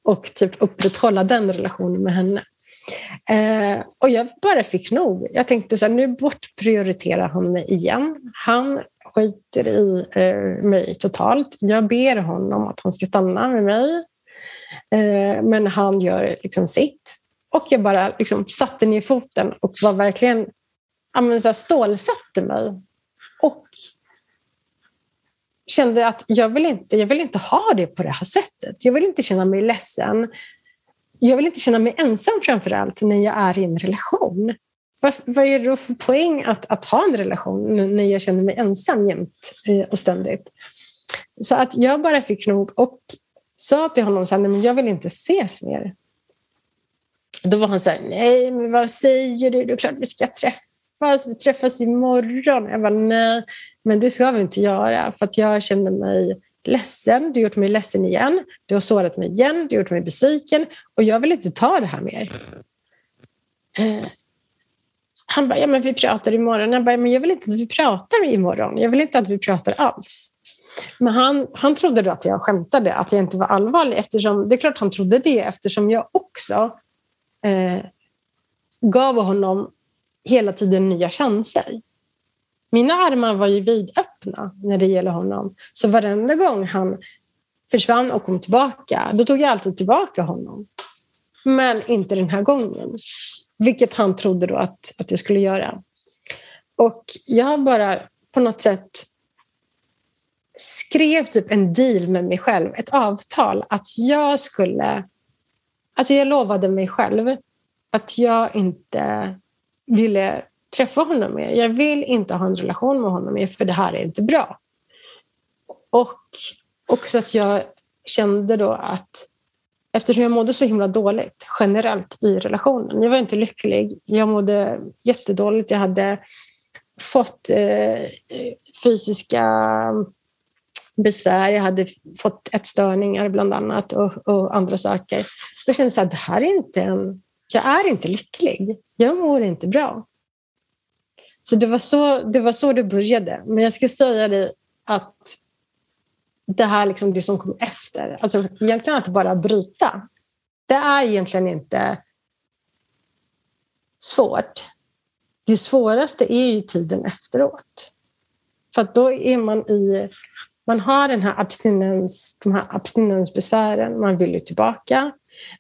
och typ upprätthålla den relationen med henne. Eh, och jag bara fick nog. Jag tänkte så här, nu bortprioriterar han mig igen. Han skiter i eh, mig totalt. Jag ber honom att han ska stanna med mig Eh, men han gör liksom sitt. Och jag bara liksom satte ner foten och var verkligen ja, så här, stålsatte mig. Och kände att jag vill, inte, jag vill inte ha det på det här sättet. Jag vill inte känna mig ledsen. Jag vill inte känna mig ensam framför allt när jag är i en relation. Vad, vad är det då för poäng att, att ha en relation när jag känner mig ensam jämt eh, och ständigt? Så att jag bara fick nog och sa till honom att men jag vill inte ses mer. Då var han så här, nej men vad säger du? Det är klart vi ska träffas, vi träffas imorgon. Jag bara, nej, men det ska vi inte göra för att jag känner mig ledsen, du har gjort mig ledsen igen, du har sårat mig igen, du har gjort mig besviken och jag vill inte ta det här mer. Eh, han bara, ja men vi pratar imorgon. Jag bara, men jag vill inte att vi pratar imorgon. Jag vill inte att vi pratar alls. Men han, han trodde då att jag skämtade, att jag inte var allvarlig. Eftersom, det är klart han trodde det eftersom jag också eh, gav honom hela tiden nya chanser. Mina armar var ju vidöppna när det gäller honom. Så varenda gång han försvann och kom tillbaka, då tog jag alltid tillbaka honom. Men inte den här gången. Vilket han trodde då att, att jag skulle göra. Och jag bara på något sätt skrev typ en deal med mig själv, ett avtal att jag skulle... Alltså jag lovade mig själv att jag inte ville träffa honom mer. Jag vill inte ha en relation med honom mer för det här är inte bra. Och också att jag kände då att eftersom jag mådde så himla dåligt generellt i relationen. Jag var inte lycklig. Jag mådde jättedåligt. Jag hade fått eh, fysiska besvär. Jag hade fått ätstörningar bland annat och, och andra saker. Jag kände att det här är inte en... Jag är inte lycklig. Jag mår inte bra. Så det var så det, var så det började. Men jag ska säga dig att det här liksom det som kom efter, alltså egentligen att bara bryta, det är egentligen inte svårt. Det svåraste är ju tiden efteråt. För då är man i... Man har den här abstinens, de här abstinensbesvären, man vill ju tillbaka.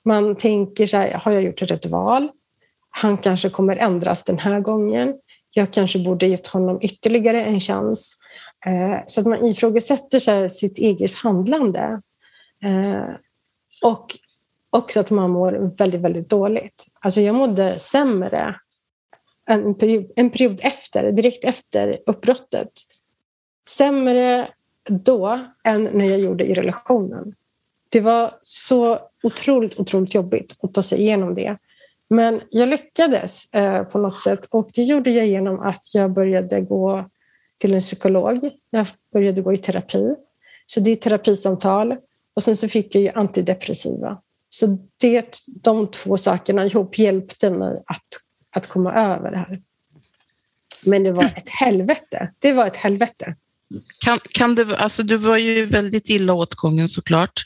Man tänker så här, har jag gjort rätt val? Han kanske kommer ändras den här gången. Jag kanske borde gett honom ytterligare en chans. Eh, så att man ifrågasätter sig sitt eget handlande. Eh, och också att man mår väldigt, väldigt dåligt. Alltså jag mådde sämre en period, en period efter, direkt efter uppbrottet. Sämre då än när jag gjorde i relationen. Det var så otroligt, otroligt jobbigt att ta sig igenom det. Men jag lyckades eh, på något sätt och det gjorde jag genom att jag började gå till en psykolog. Jag började gå i terapi. Så det är terapisamtal och sen så fick jag ju antidepressiva. Så det, de två sakerna ihop hjälpte mig att, att komma över det här. Men det var ett helvete. Det var ett helvete. Kan, kan det, alltså du var ju väldigt illa åtgången såklart.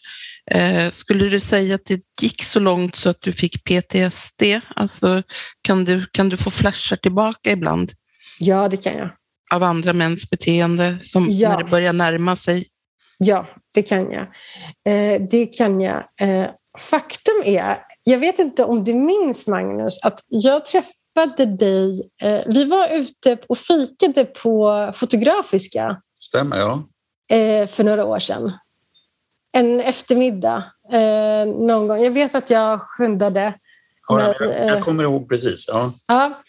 Eh, skulle du säga att det gick så långt så att du fick PTSD? Alltså, kan, du, kan du få flashar tillbaka ibland? Ja, det kan jag. Av andra mäns beteende som ja. när det börjar närma sig? Ja, det kan jag. Eh, det kan jag. Eh, faktum är, jag vet inte om du minns Magnus, att jag träffade dig. Eh, vi var ute och fikade på Fotografiska. Stämmer, ja. Eh, för några år sedan en eftermiddag eh, någon gång. Jag vet att jag skyndade. Ja, jag, jag, kommer ihåg precis. Ja. ja.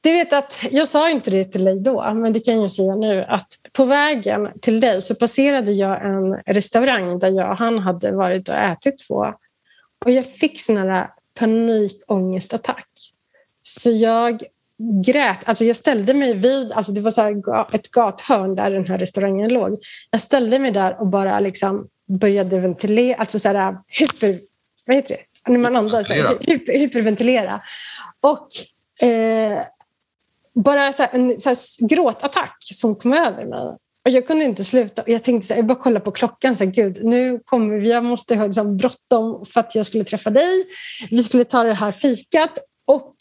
Du vet att, jag sa inte det till dig då, men det kan jag säga nu, att på vägen till dig så passerade jag en restaurang där jag och han hade varit och ätit på. Och jag fick sån här panikångestattack. Så jag grät. Alltså jag ställde mig vid, alltså det var så ett gathörn där den här restaurangen låg. Jag ställde mig där och bara liksom började ventilera, alltså så här, hyper, vad heter det? När man andas, hyper, hyperventilera. Och eh, bara så här, en så här, gråtattack som kom över mig. Och jag kunde inte sluta. Jag tänkte så här, jag bara kolla på klockan. Så här, Gud, nu kommer vi, jag måste ha liksom bråttom för att jag skulle träffa dig. Vi skulle ta det här fikat. Och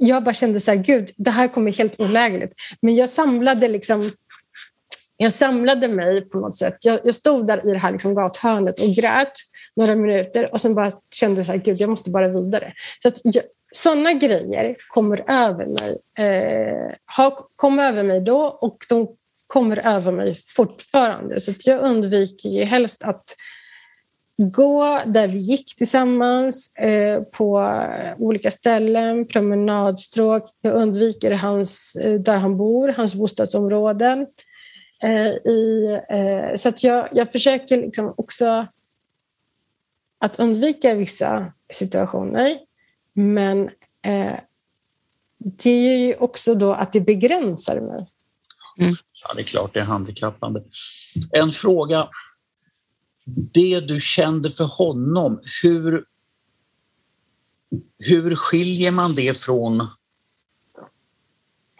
jag bara kände så här, gud, det här kommer helt olägligt. Men jag samlade liksom jag samlade mig på något sätt. Jag, jag stod där i det här liksom gathörnet och grät några minuter och sen bara kände så här, gud, jag måste bara vidare. Så att jag, sådana grejer kommer över mig, eh, har, kom över mig då och de kommer över mig fortfarande. Så jag undviker ju helst att gå där vi gick tillsammans eh, på olika ställen, promenadstråk. Jag undviker hans, eh, där han bor, hans bostadsområden. Eh, i, eh, så att jag, jag försöker liksom också att undvika vissa situationer. Men eh, det är ju också då att det begränsar mig. Mm. Ja, det är klart det är handikappande. En fråga det du kände för honom, hur, hur skiljer man det från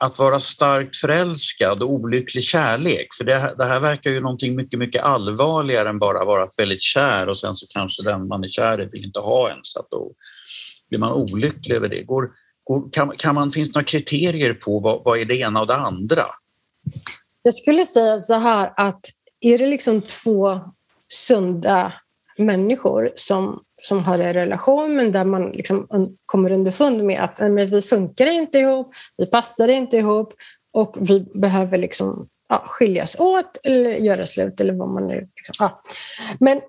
att vara starkt förälskad och olycklig kärlek? För det, det här verkar ju någonting mycket, mycket allvarligare än bara vara väldigt kär och sen så kanske den man är kär i vill inte ha en så att då blir man olycklig över det. Går, går, kan, kan man, finns det några kriterier på vad, vad är det ena och det andra? Jag skulle säga så här att är det liksom två sunda människor som, som har en relation men där man liksom kommer underfund med att men vi funkar inte ihop, vi passar inte ihop och vi behöver liksom, ja, skiljas åt eller göra slut eller vad man nu... Liksom, ja. Men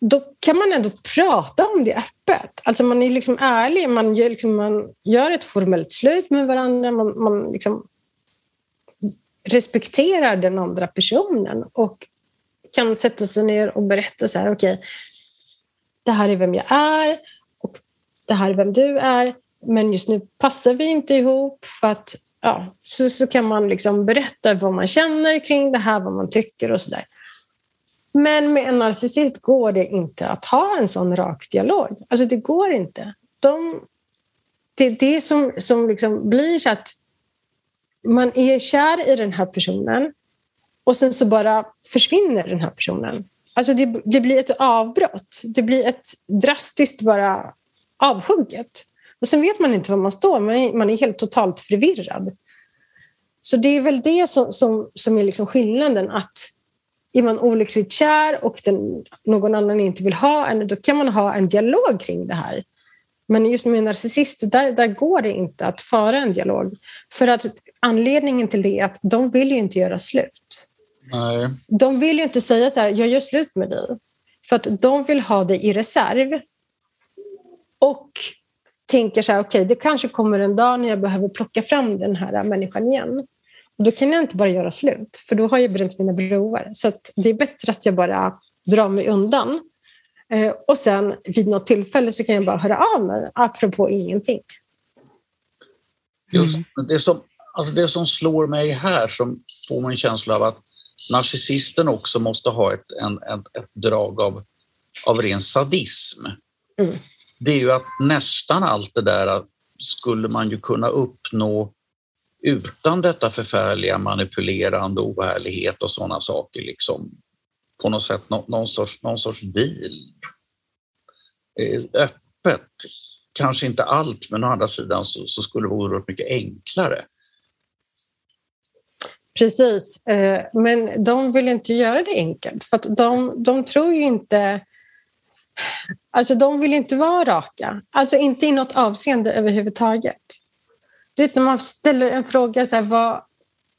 då kan man ändå prata om det öppet. Alltså man är liksom ärlig, man gör, liksom, man gör ett formellt slut med varandra, man, man liksom respekterar den andra personen och kan sätta sig ner och berätta så här, okej, okay, det här är vem jag är och det här är vem du är, men just nu passar vi inte ihop för att ja, så, så kan man liksom berätta vad man känner kring det här, vad man tycker och så där. Men med en narcissist går det inte att ha en sån rak dialog. Alltså det går inte. De, det är det som, som liksom blir så att man är kär i den här personen och sen så bara försvinner den här personen. Alltså det, det blir ett avbrott. Det blir ett drastiskt bara avhugget. Och sen vet man inte var man står, man är helt totalt förvirrad. Så det är väl det som, som, som är liksom skillnaden. att är man olyckligt kär och den, någon annan inte vill ha en, då kan man ha en dialog kring det här. Men just med narcissister, där, där går det inte att föra en dialog. För att anledningen till det är att de vill ju inte göra slut. Nej. De vill ju inte säga så här, jag gör slut med dig. För att de vill ha det i reserv. Och tänker så här, okej, okay, det kanske kommer en dag när jag behöver plocka fram den här människan igen. Och då kan jag inte bara göra slut, för då har jag bränt mina broar. Så det är bättre att jag bara drar mig undan. Eh, och sen vid något tillfälle så kan jag bara höra av mig, apropå ingenting. Just det som, alltså det som slår mig här, som får mig en känsla av att narcissisten också måste ha ett, en, ett, ett drag av, av ren sadism. Mm. Det är ju att nästan allt det där skulle man ju kunna uppnå utan detta förfärliga manipulerande, oärlighet och sådana saker. Liksom, på något sätt någon, någon, sorts, någon sorts bil. Eh, öppet. Kanske inte allt, men å andra sidan så, så skulle det vara oerhört mycket enklare. Precis, eh, men de vill inte göra det enkelt för att de, de tror ju inte... Alltså de vill inte vara raka, alltså inte i något avseende överhuvudtaget. Du vet när man ställer en fråga, så här, vad,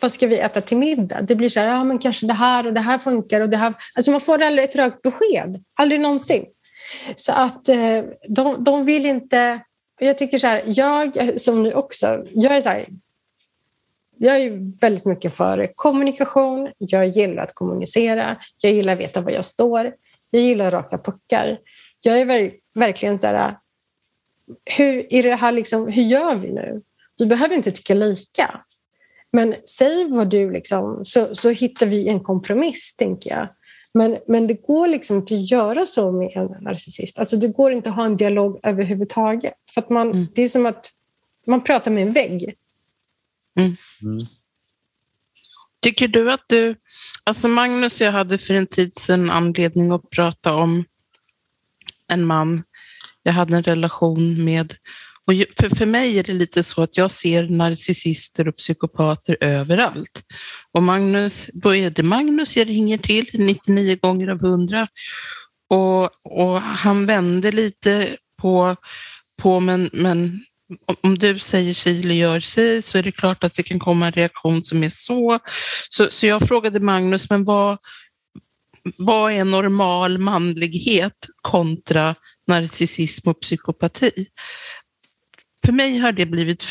vad ska vi äta till middag? Det blir så här, ja men kanske det här och det här funkar och det här. Alltså man får aldrig ett rakt besked, aldrig någonsin. Så att eh, de, de vill inte... Jag tycker så här, jag som nu också, jag är så här, jag är väldigt mycket för kommunikation, jag gillar att kommunicera, jag gillar att veta var jag står, jag gillar raka puckar. Jag är verkligen så här, hur, är det här liksom, hur gör vi nu? Vi behöver inte tycka lika. Men säg vad du liksom, så, så hittar vi en kompromiss, tänker jag. Men, men det går liksom inte att göra så med en narcissist. Alltså det går inte att ha en dialog överhuvudtaget. För att man, mm. Det är som att man pratar med en vägg. Mm. Mm. Tycker du att du... Alltså Magnus och jag hade för en tid sedan anledning att prata om en man jag hade en relation med och för, för mig är det lite så att jag ser narcissister och psykopater överallt. Och Magnus, då är det Magnus jag ringer till 99 gånger av 100. Och, och han vände lite på, på men, men om du säger si eller gör si så är det klart att det kan komma en reaktion som är så. Så, så jag frågade Magnus, men vad, vad är normal manlighet kontra narcissism och psykopati? för mig har det blivit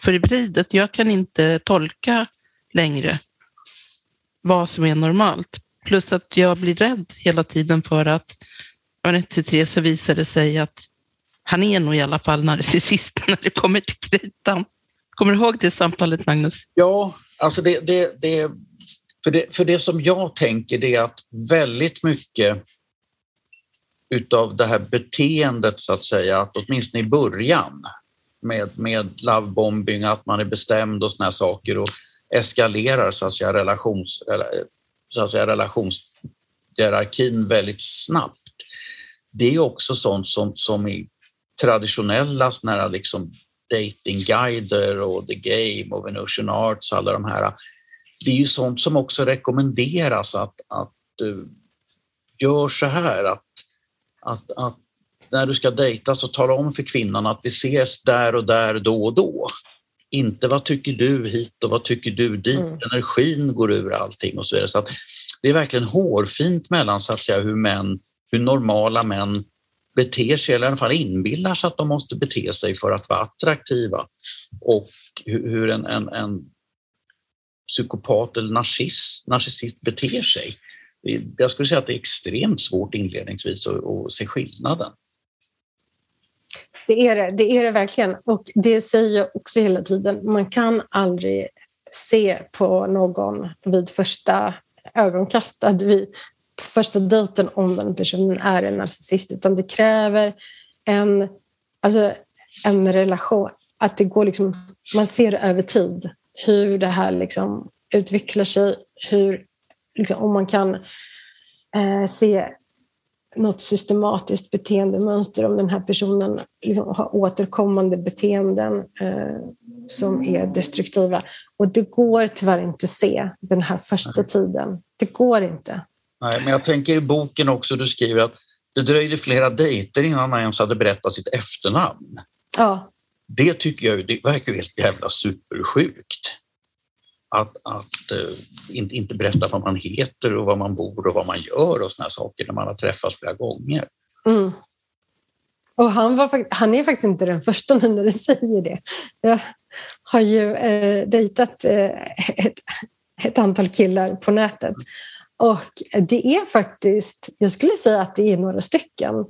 förvridet. Jag kan inte tolka längre vad som är normalt. Plus att jag blir rädd hela tiden för att ett, tu, tre så visar det sig att han är nog i alla fall narcissist när det kommer till kritan. Kommer du ihåg det samtalet, Magnus? Ja, alltså det, det, det, för, det, för det som jag tänker det är att väldigt mycket utav det här beteendet så att säga, att åtminstone i början med, med lovebombing, att man är bestämd och såna saker och eskalerar så att säga, relations, så att säga, relationshierarkin väldigt snabbt. Det är också sånt som, som är traditionella såna liksom datingguider och The Game och Venusian Arts, alla de här. Det är ju sånt som också rekommenderas att, att uh, gör så här att, att, att när du ska dejta så tala om för kvinnan att vi ses där och där då och då. Inte vad tycker du hit och vad tycker du dit, mm. energin går ur allting och så vidare. Så att det är verkligen hårfint mellan så att säga hur män, hur normala män beter sig, eller i alla fall inbillar sig att de måste bete sig för att vara attraktiva och hur en, en, en psykopat eller narcissist, narcissist beter sig. Jag skulle säga att det är extremt svårt inledningsvis att, att se skillnaden. Det är det, det är det verkligen. Och det säger jag också hela tiden. Man kan aldrig se på någon vid första ögonkastet, första dejten om den personen är en narcissist, utan det kräver en, alltså en relation. Att det går liksom, man ser över tid hur det här liksom utvecklar sig, hur, liksom, om man kan eh, se något systematiskt beteendemönster om den här personen liksom har återkommande beteenden eh, som är destruktiva. Och det går tyvärr inte att se den här första tiden. Det går inte. Nej, men jag tänker i boken också, du skriver att det dröjde flera dejter innan han ens hade berättat sitt efternamn. Ja. Det tycker jag det verkar helt jävla supersjukt. Att, att uh, inte, inte berätta vad man heter och vad man bor och vad man gör och såna saker när man har träffats flera gånger. Mm. Och han, var, han är faktiskt inte den första nu när du säger det. Jag har ju eh, dejtat eh, ett, ett antal killar på nätet och det är faktiskt, jag skulle säga att det är några stycken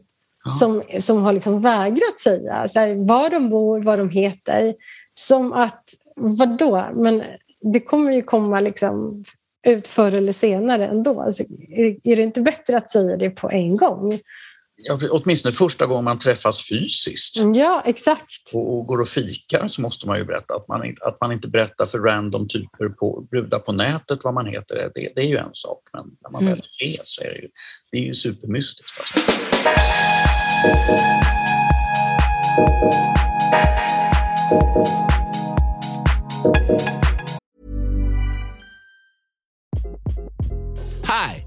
ja. som, som har liksom vägrat säga så här, var de bor, vad de heter. Som att, vadå? Men det kommer ju komma liksom ut förr eller senare ändå. Alltså, är, är det inte bättre att säga det på en gång? Ja, åtminstone första gången man träffas fysiskt. Ja, exakt. Och, och går och fikar så måste man ju berätta att man, att man inte berättar för random typer på brudar på nätet vad man heter. Det, det är ju en sak, men när man mm. väl ses så är det ju, det är ju supermystiskt. Alltså. Hi,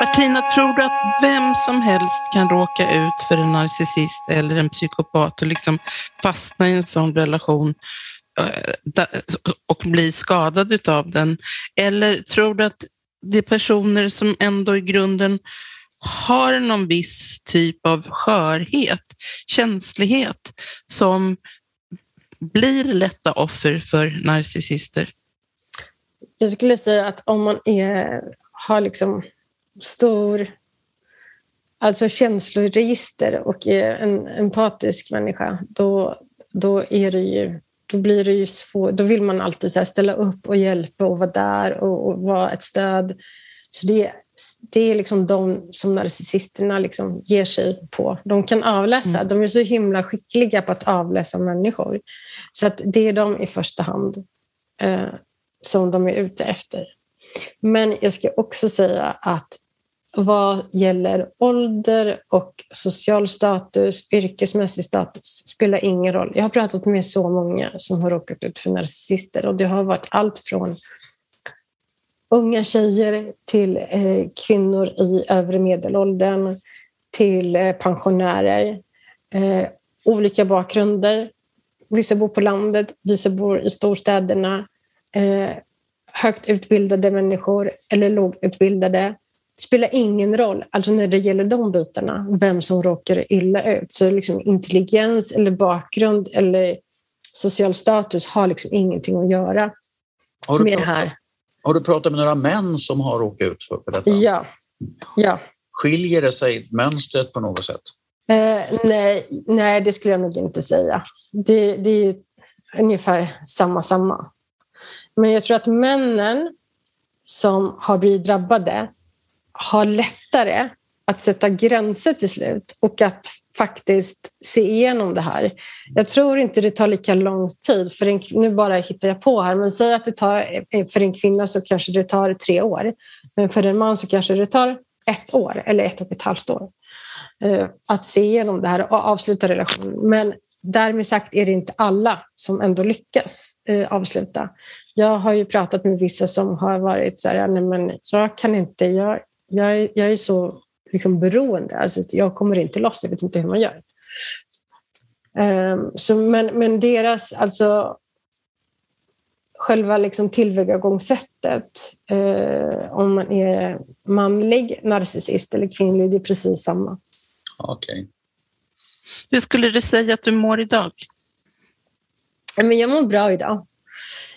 Martina, tror du att vem som helst kan råka ut för en narcissist eller en psykopat och liksom fastna i en sån relation eh, och bli skadad av den? Eller tror du att det är personer som ändå i grunden har någon viss typ av skörhet, känslighet som blir lätta offer för narcissister? Jag skulle säga att om man är, har liksom stor alltså känsloregister och är en empatisk människa, då, då, är det ju, då blir det ju svårt. Då vill man alltid så ställa upp och hjälpa och vara där och, och vara ett stöd. Så det, det är liksom de som narcissisterna liksom ger sig på. De kan avläsa. Mm. De är så himla skickliga på att avläsa människor. Så att det är de i första hand eh, som de är ute efter. Men jag ska också säga att vad gäller ålder och social status, yrkesmässig status, spelar ingen roll. Jag har pratat med så många som har råkat ut för narcissister och det har varit allt från unga tjejer till eh, kvinnor i övre medelåldern, till eh, pensionärer. Eh, olika bakgrunder. Vissa bor på landet, vissa bor i storstäderna. Högt utbildade människor eller lågutbildade. Det spelar ingen roll, alltså när det gäller de bitarna, vem som råkar illa ut. Så liksom intelligens eller bakgrund eller social status har liksom ingenting att göra Har med det pratat, här. har du pratat med några män som har råkat ut för detta? Ja. ja. Skiljer det sig mönstret på något sätt? Eh, nej, nej, det skulle jag nog inte säga. Det, det är ungefär samma, samma. Men jag tror att männen som har blivit drabbade har lättare att sätta gränser till slut och att faktiskt se igenom det här. Jag tror inte det tar lika lång tid. För en, nu bara hittar jag på här, men säg att det tar, eh, för en kvinna så kanske det tar tre år. Men för en man så kanske det tar ett år eller ett och ett halvt år eh, att se igenom det här och avsluta relationen. Men därmed sagt är det inte alla som ändå lyckas eh, avsluta. Jag har ju pratat med vissa som har varit så här, nej men jag kan inte, jag, jag, jag är så liksom beroende, alltså jag kommer inte loss, jag vet inte hur man gör. Um, så, men, men deras, alltså själva liksom tillvägagångssättet, eh, om man är manlig narcissist eller kvinnlig, det är precis samma. Okej. Okay. Hur skulle du säga att du mår idag? Men jag mår bra idag.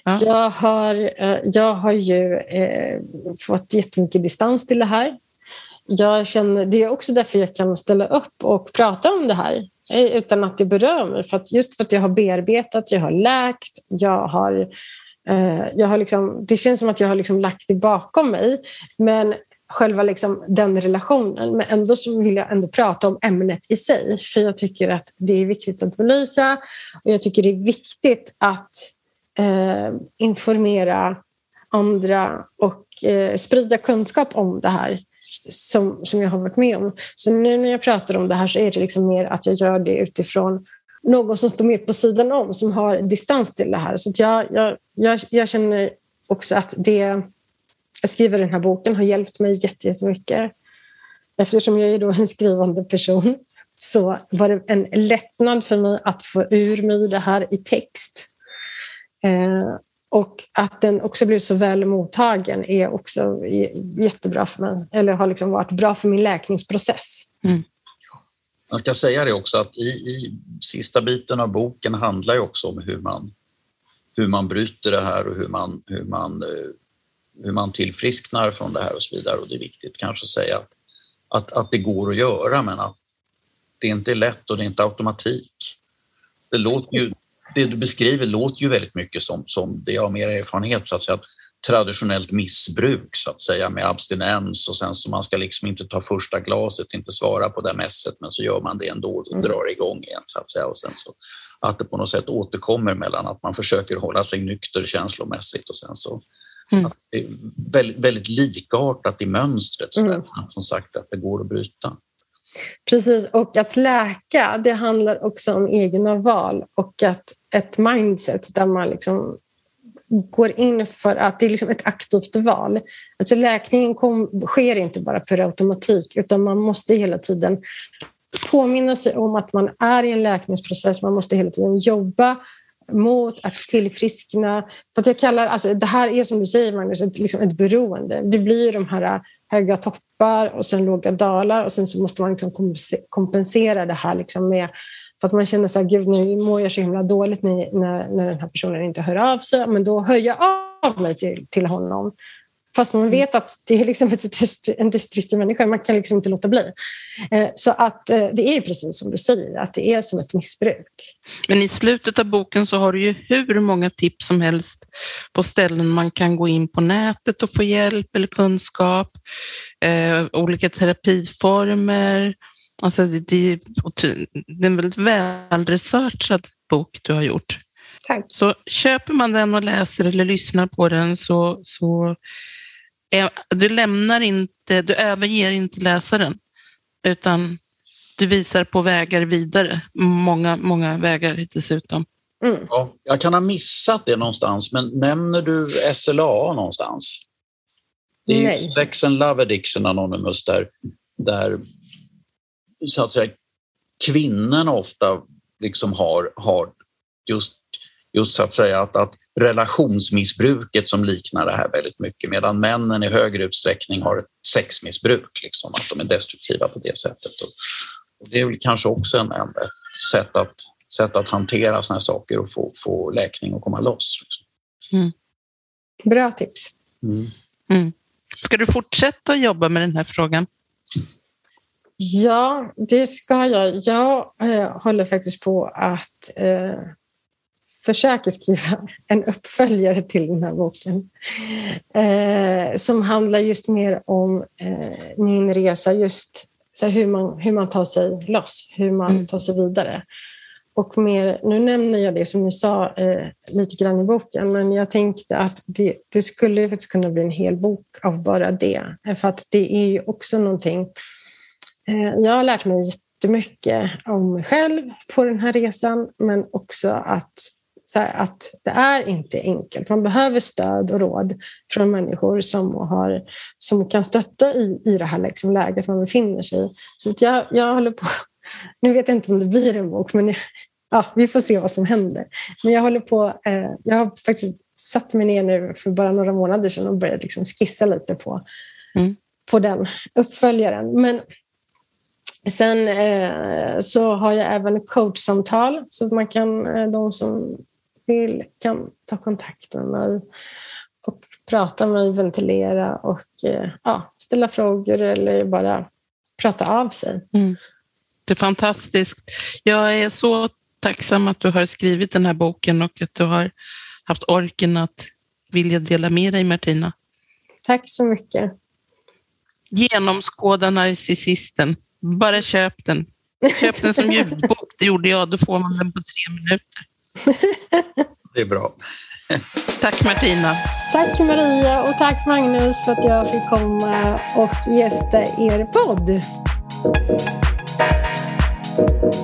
Ja. Jag, har, eh, jag har ju eh, fått jättemycket distans till det här. Jag känner, det är också därför jag kan ställa upp och prata om det här eh, utan att det berör mig. För att just för att jag har bearbetat, jag har läkt, jag har, eh, jag har liksom, det känns som att jag har liksom lagt det bakom mig. Men själva liksom den relationen. Men ändå så vill jag ändå prata om ämnet i sig. För jag tycker att det är viktigt att belysa och jag tycker det är viktigt att eh, informera andra och eh, sprida kunskap om det här som, som jag har varit med om. Så nu när jag pratar om det här så är det liksom mer att jag gör det utifrån någon som står mer på sidan om, som har distans till det här. Så jag, jag, jag, jag känner också att det jag skriver den här boken har hjälpt mig jättemycket. Eftersom jag är då en skrivande person så var det en lättnad för mig att få ur mig det här i text. Eh, och att den också blev så väl mottagen är också jättebra för mig, eller har liksom varit bra för min läkningsprocess. Mm. Jag ska säga det också att i, i sista biten av boken handlar ju också om hur man, hur man bryter det här och hur man, hur man, eh, hur man tillfrisknar från det här och så vidare. Och det är viktigt kanske att säga att, att, att det går att göra men att det inte är lätt och det är inte automatik. Det låter ju det du beskriver låter ju väldigt mycket som, som det jag har mer erfarenhet så att säga, traditionellt missbruk så att säga med abstinens och sen så man ska liksom inte ta första glaset, inte svara på det mässet men så gör man det ändå och mm. drar igång igen så att säga och sen så att det på något sätt återkommer mellan att man försöker hålla sig nykter känslomässigt och sen så mm. det är väldigt, väldigt likartat i mönstret så mm. som sagt att det går att bryta. Precis, och att läka det handlar också om egna val och att ett mindset där man liksom går in för att det är liksom ett aktivt val. Alltså läkningen kom, sker inte bara per automatik utan man måste hela tiden påminna sig om att man är i en läkningsprocess. Man måste hela tiden jobba mot att tillfriskna. För att jag kallar, alltså, det här är som du säger Magnus, ett, liksom ett beroende. Det blir de här höga topparna toppar och sen låga dalar och sen så måste man liksom kompensera det här liksom med för att man känner så här, gud nu mår jag så himla dåligt när, när den här personen inte hör av sig, men då hör jag av mig till, till honom. Fast man vet att det är liksom en destruktiv människa, man kan liksom inte låta bli. Eh, så att eh, det är precis som du säger, att det är som ett missbruk. Men i slutet av boken så har du ju hur många tips som helst på ställen man kan gå in på nätet och få hjälp eller kunskap, eh, olika terapiformer. Alltså det är en väldigt välresearchad bok du har gjort. Tack. Så köper man den och läser eller lyssnar på den så, så du lämnar inte, du överger inte läsaren, utan du visar på vägar vidare. Många, många vägar dessutom. Mm. Ja, jag kan ha missat det någonstans, men nämner du SLA någonstans? Det är ju Sex and Love Addiction Anonymous där, där så att säga, kvinnorna ofta liksom har, har just, just så att säga att, att relationsmissbruket som liknar det här väldigt mycket medan männen i högre utsträckning har ett sexmissbruk, liksom, att de är destruktiva på det sättet. Och, och det är väl kanske också en, en sätt, att, sätt att hantera sådana här saker och få, få läkning och komma loss. Mm. Bra tips. Mm. Mm. Ska du fortsätta att jobba med den här frågan? Ja, det ska jag. Jag eh, håller faktiskt på att eh, försöka skriva en uppföljare till den här boken eh, som handlar just mer om eh, min resa, just så hur, man, hur man tar sig loss, hur man mm. tar sig vidare. Och mer, nu nämner jag det som ni sa eh, lite grann i boken, men jag tänkte att det, det skulle faktiskt kunna bli en hel bok av bara det. För att det är ju också någonting... Eh, jag har lärt mig jättemycket om mig själv på den här resan, men också att, här, att det är inte enkelt. Man behöver stöd och råd från människor som, har, som kan stötta i, i det här liksom läget man befinner sig i. Så jag, jag håller på nu vet jag inte om det blir en bok, men ja, vi får se vad som händer. Men jag håller på, eh, jag har faktiskt satt mig ner nu för bara några månader sedan och börjat liksom skissa lite på, mm. på den uppföljaren. Men sen eh, så har jag även coachsamtal så att man kan, eh, de som vill kan ta kontakt med mig och prata med mig, ventilera och eh, ja, ställa frågor eller bara prata av sig. Mm. Det är fantastiskt. Jag är så tacksam att du har skrivit den här boken och att du har haft orken att vilja dela med dig, Martina. Tack så mycket. Genomskåda narcissisten. Bara köp den. Köp den som ljudbok. Det gjorde jag. Då får man den på tre minuter. Det är bra. Tack Martina. Tack Maria och tack Magnus för att jag fick komma och gästa er podd. Thank you.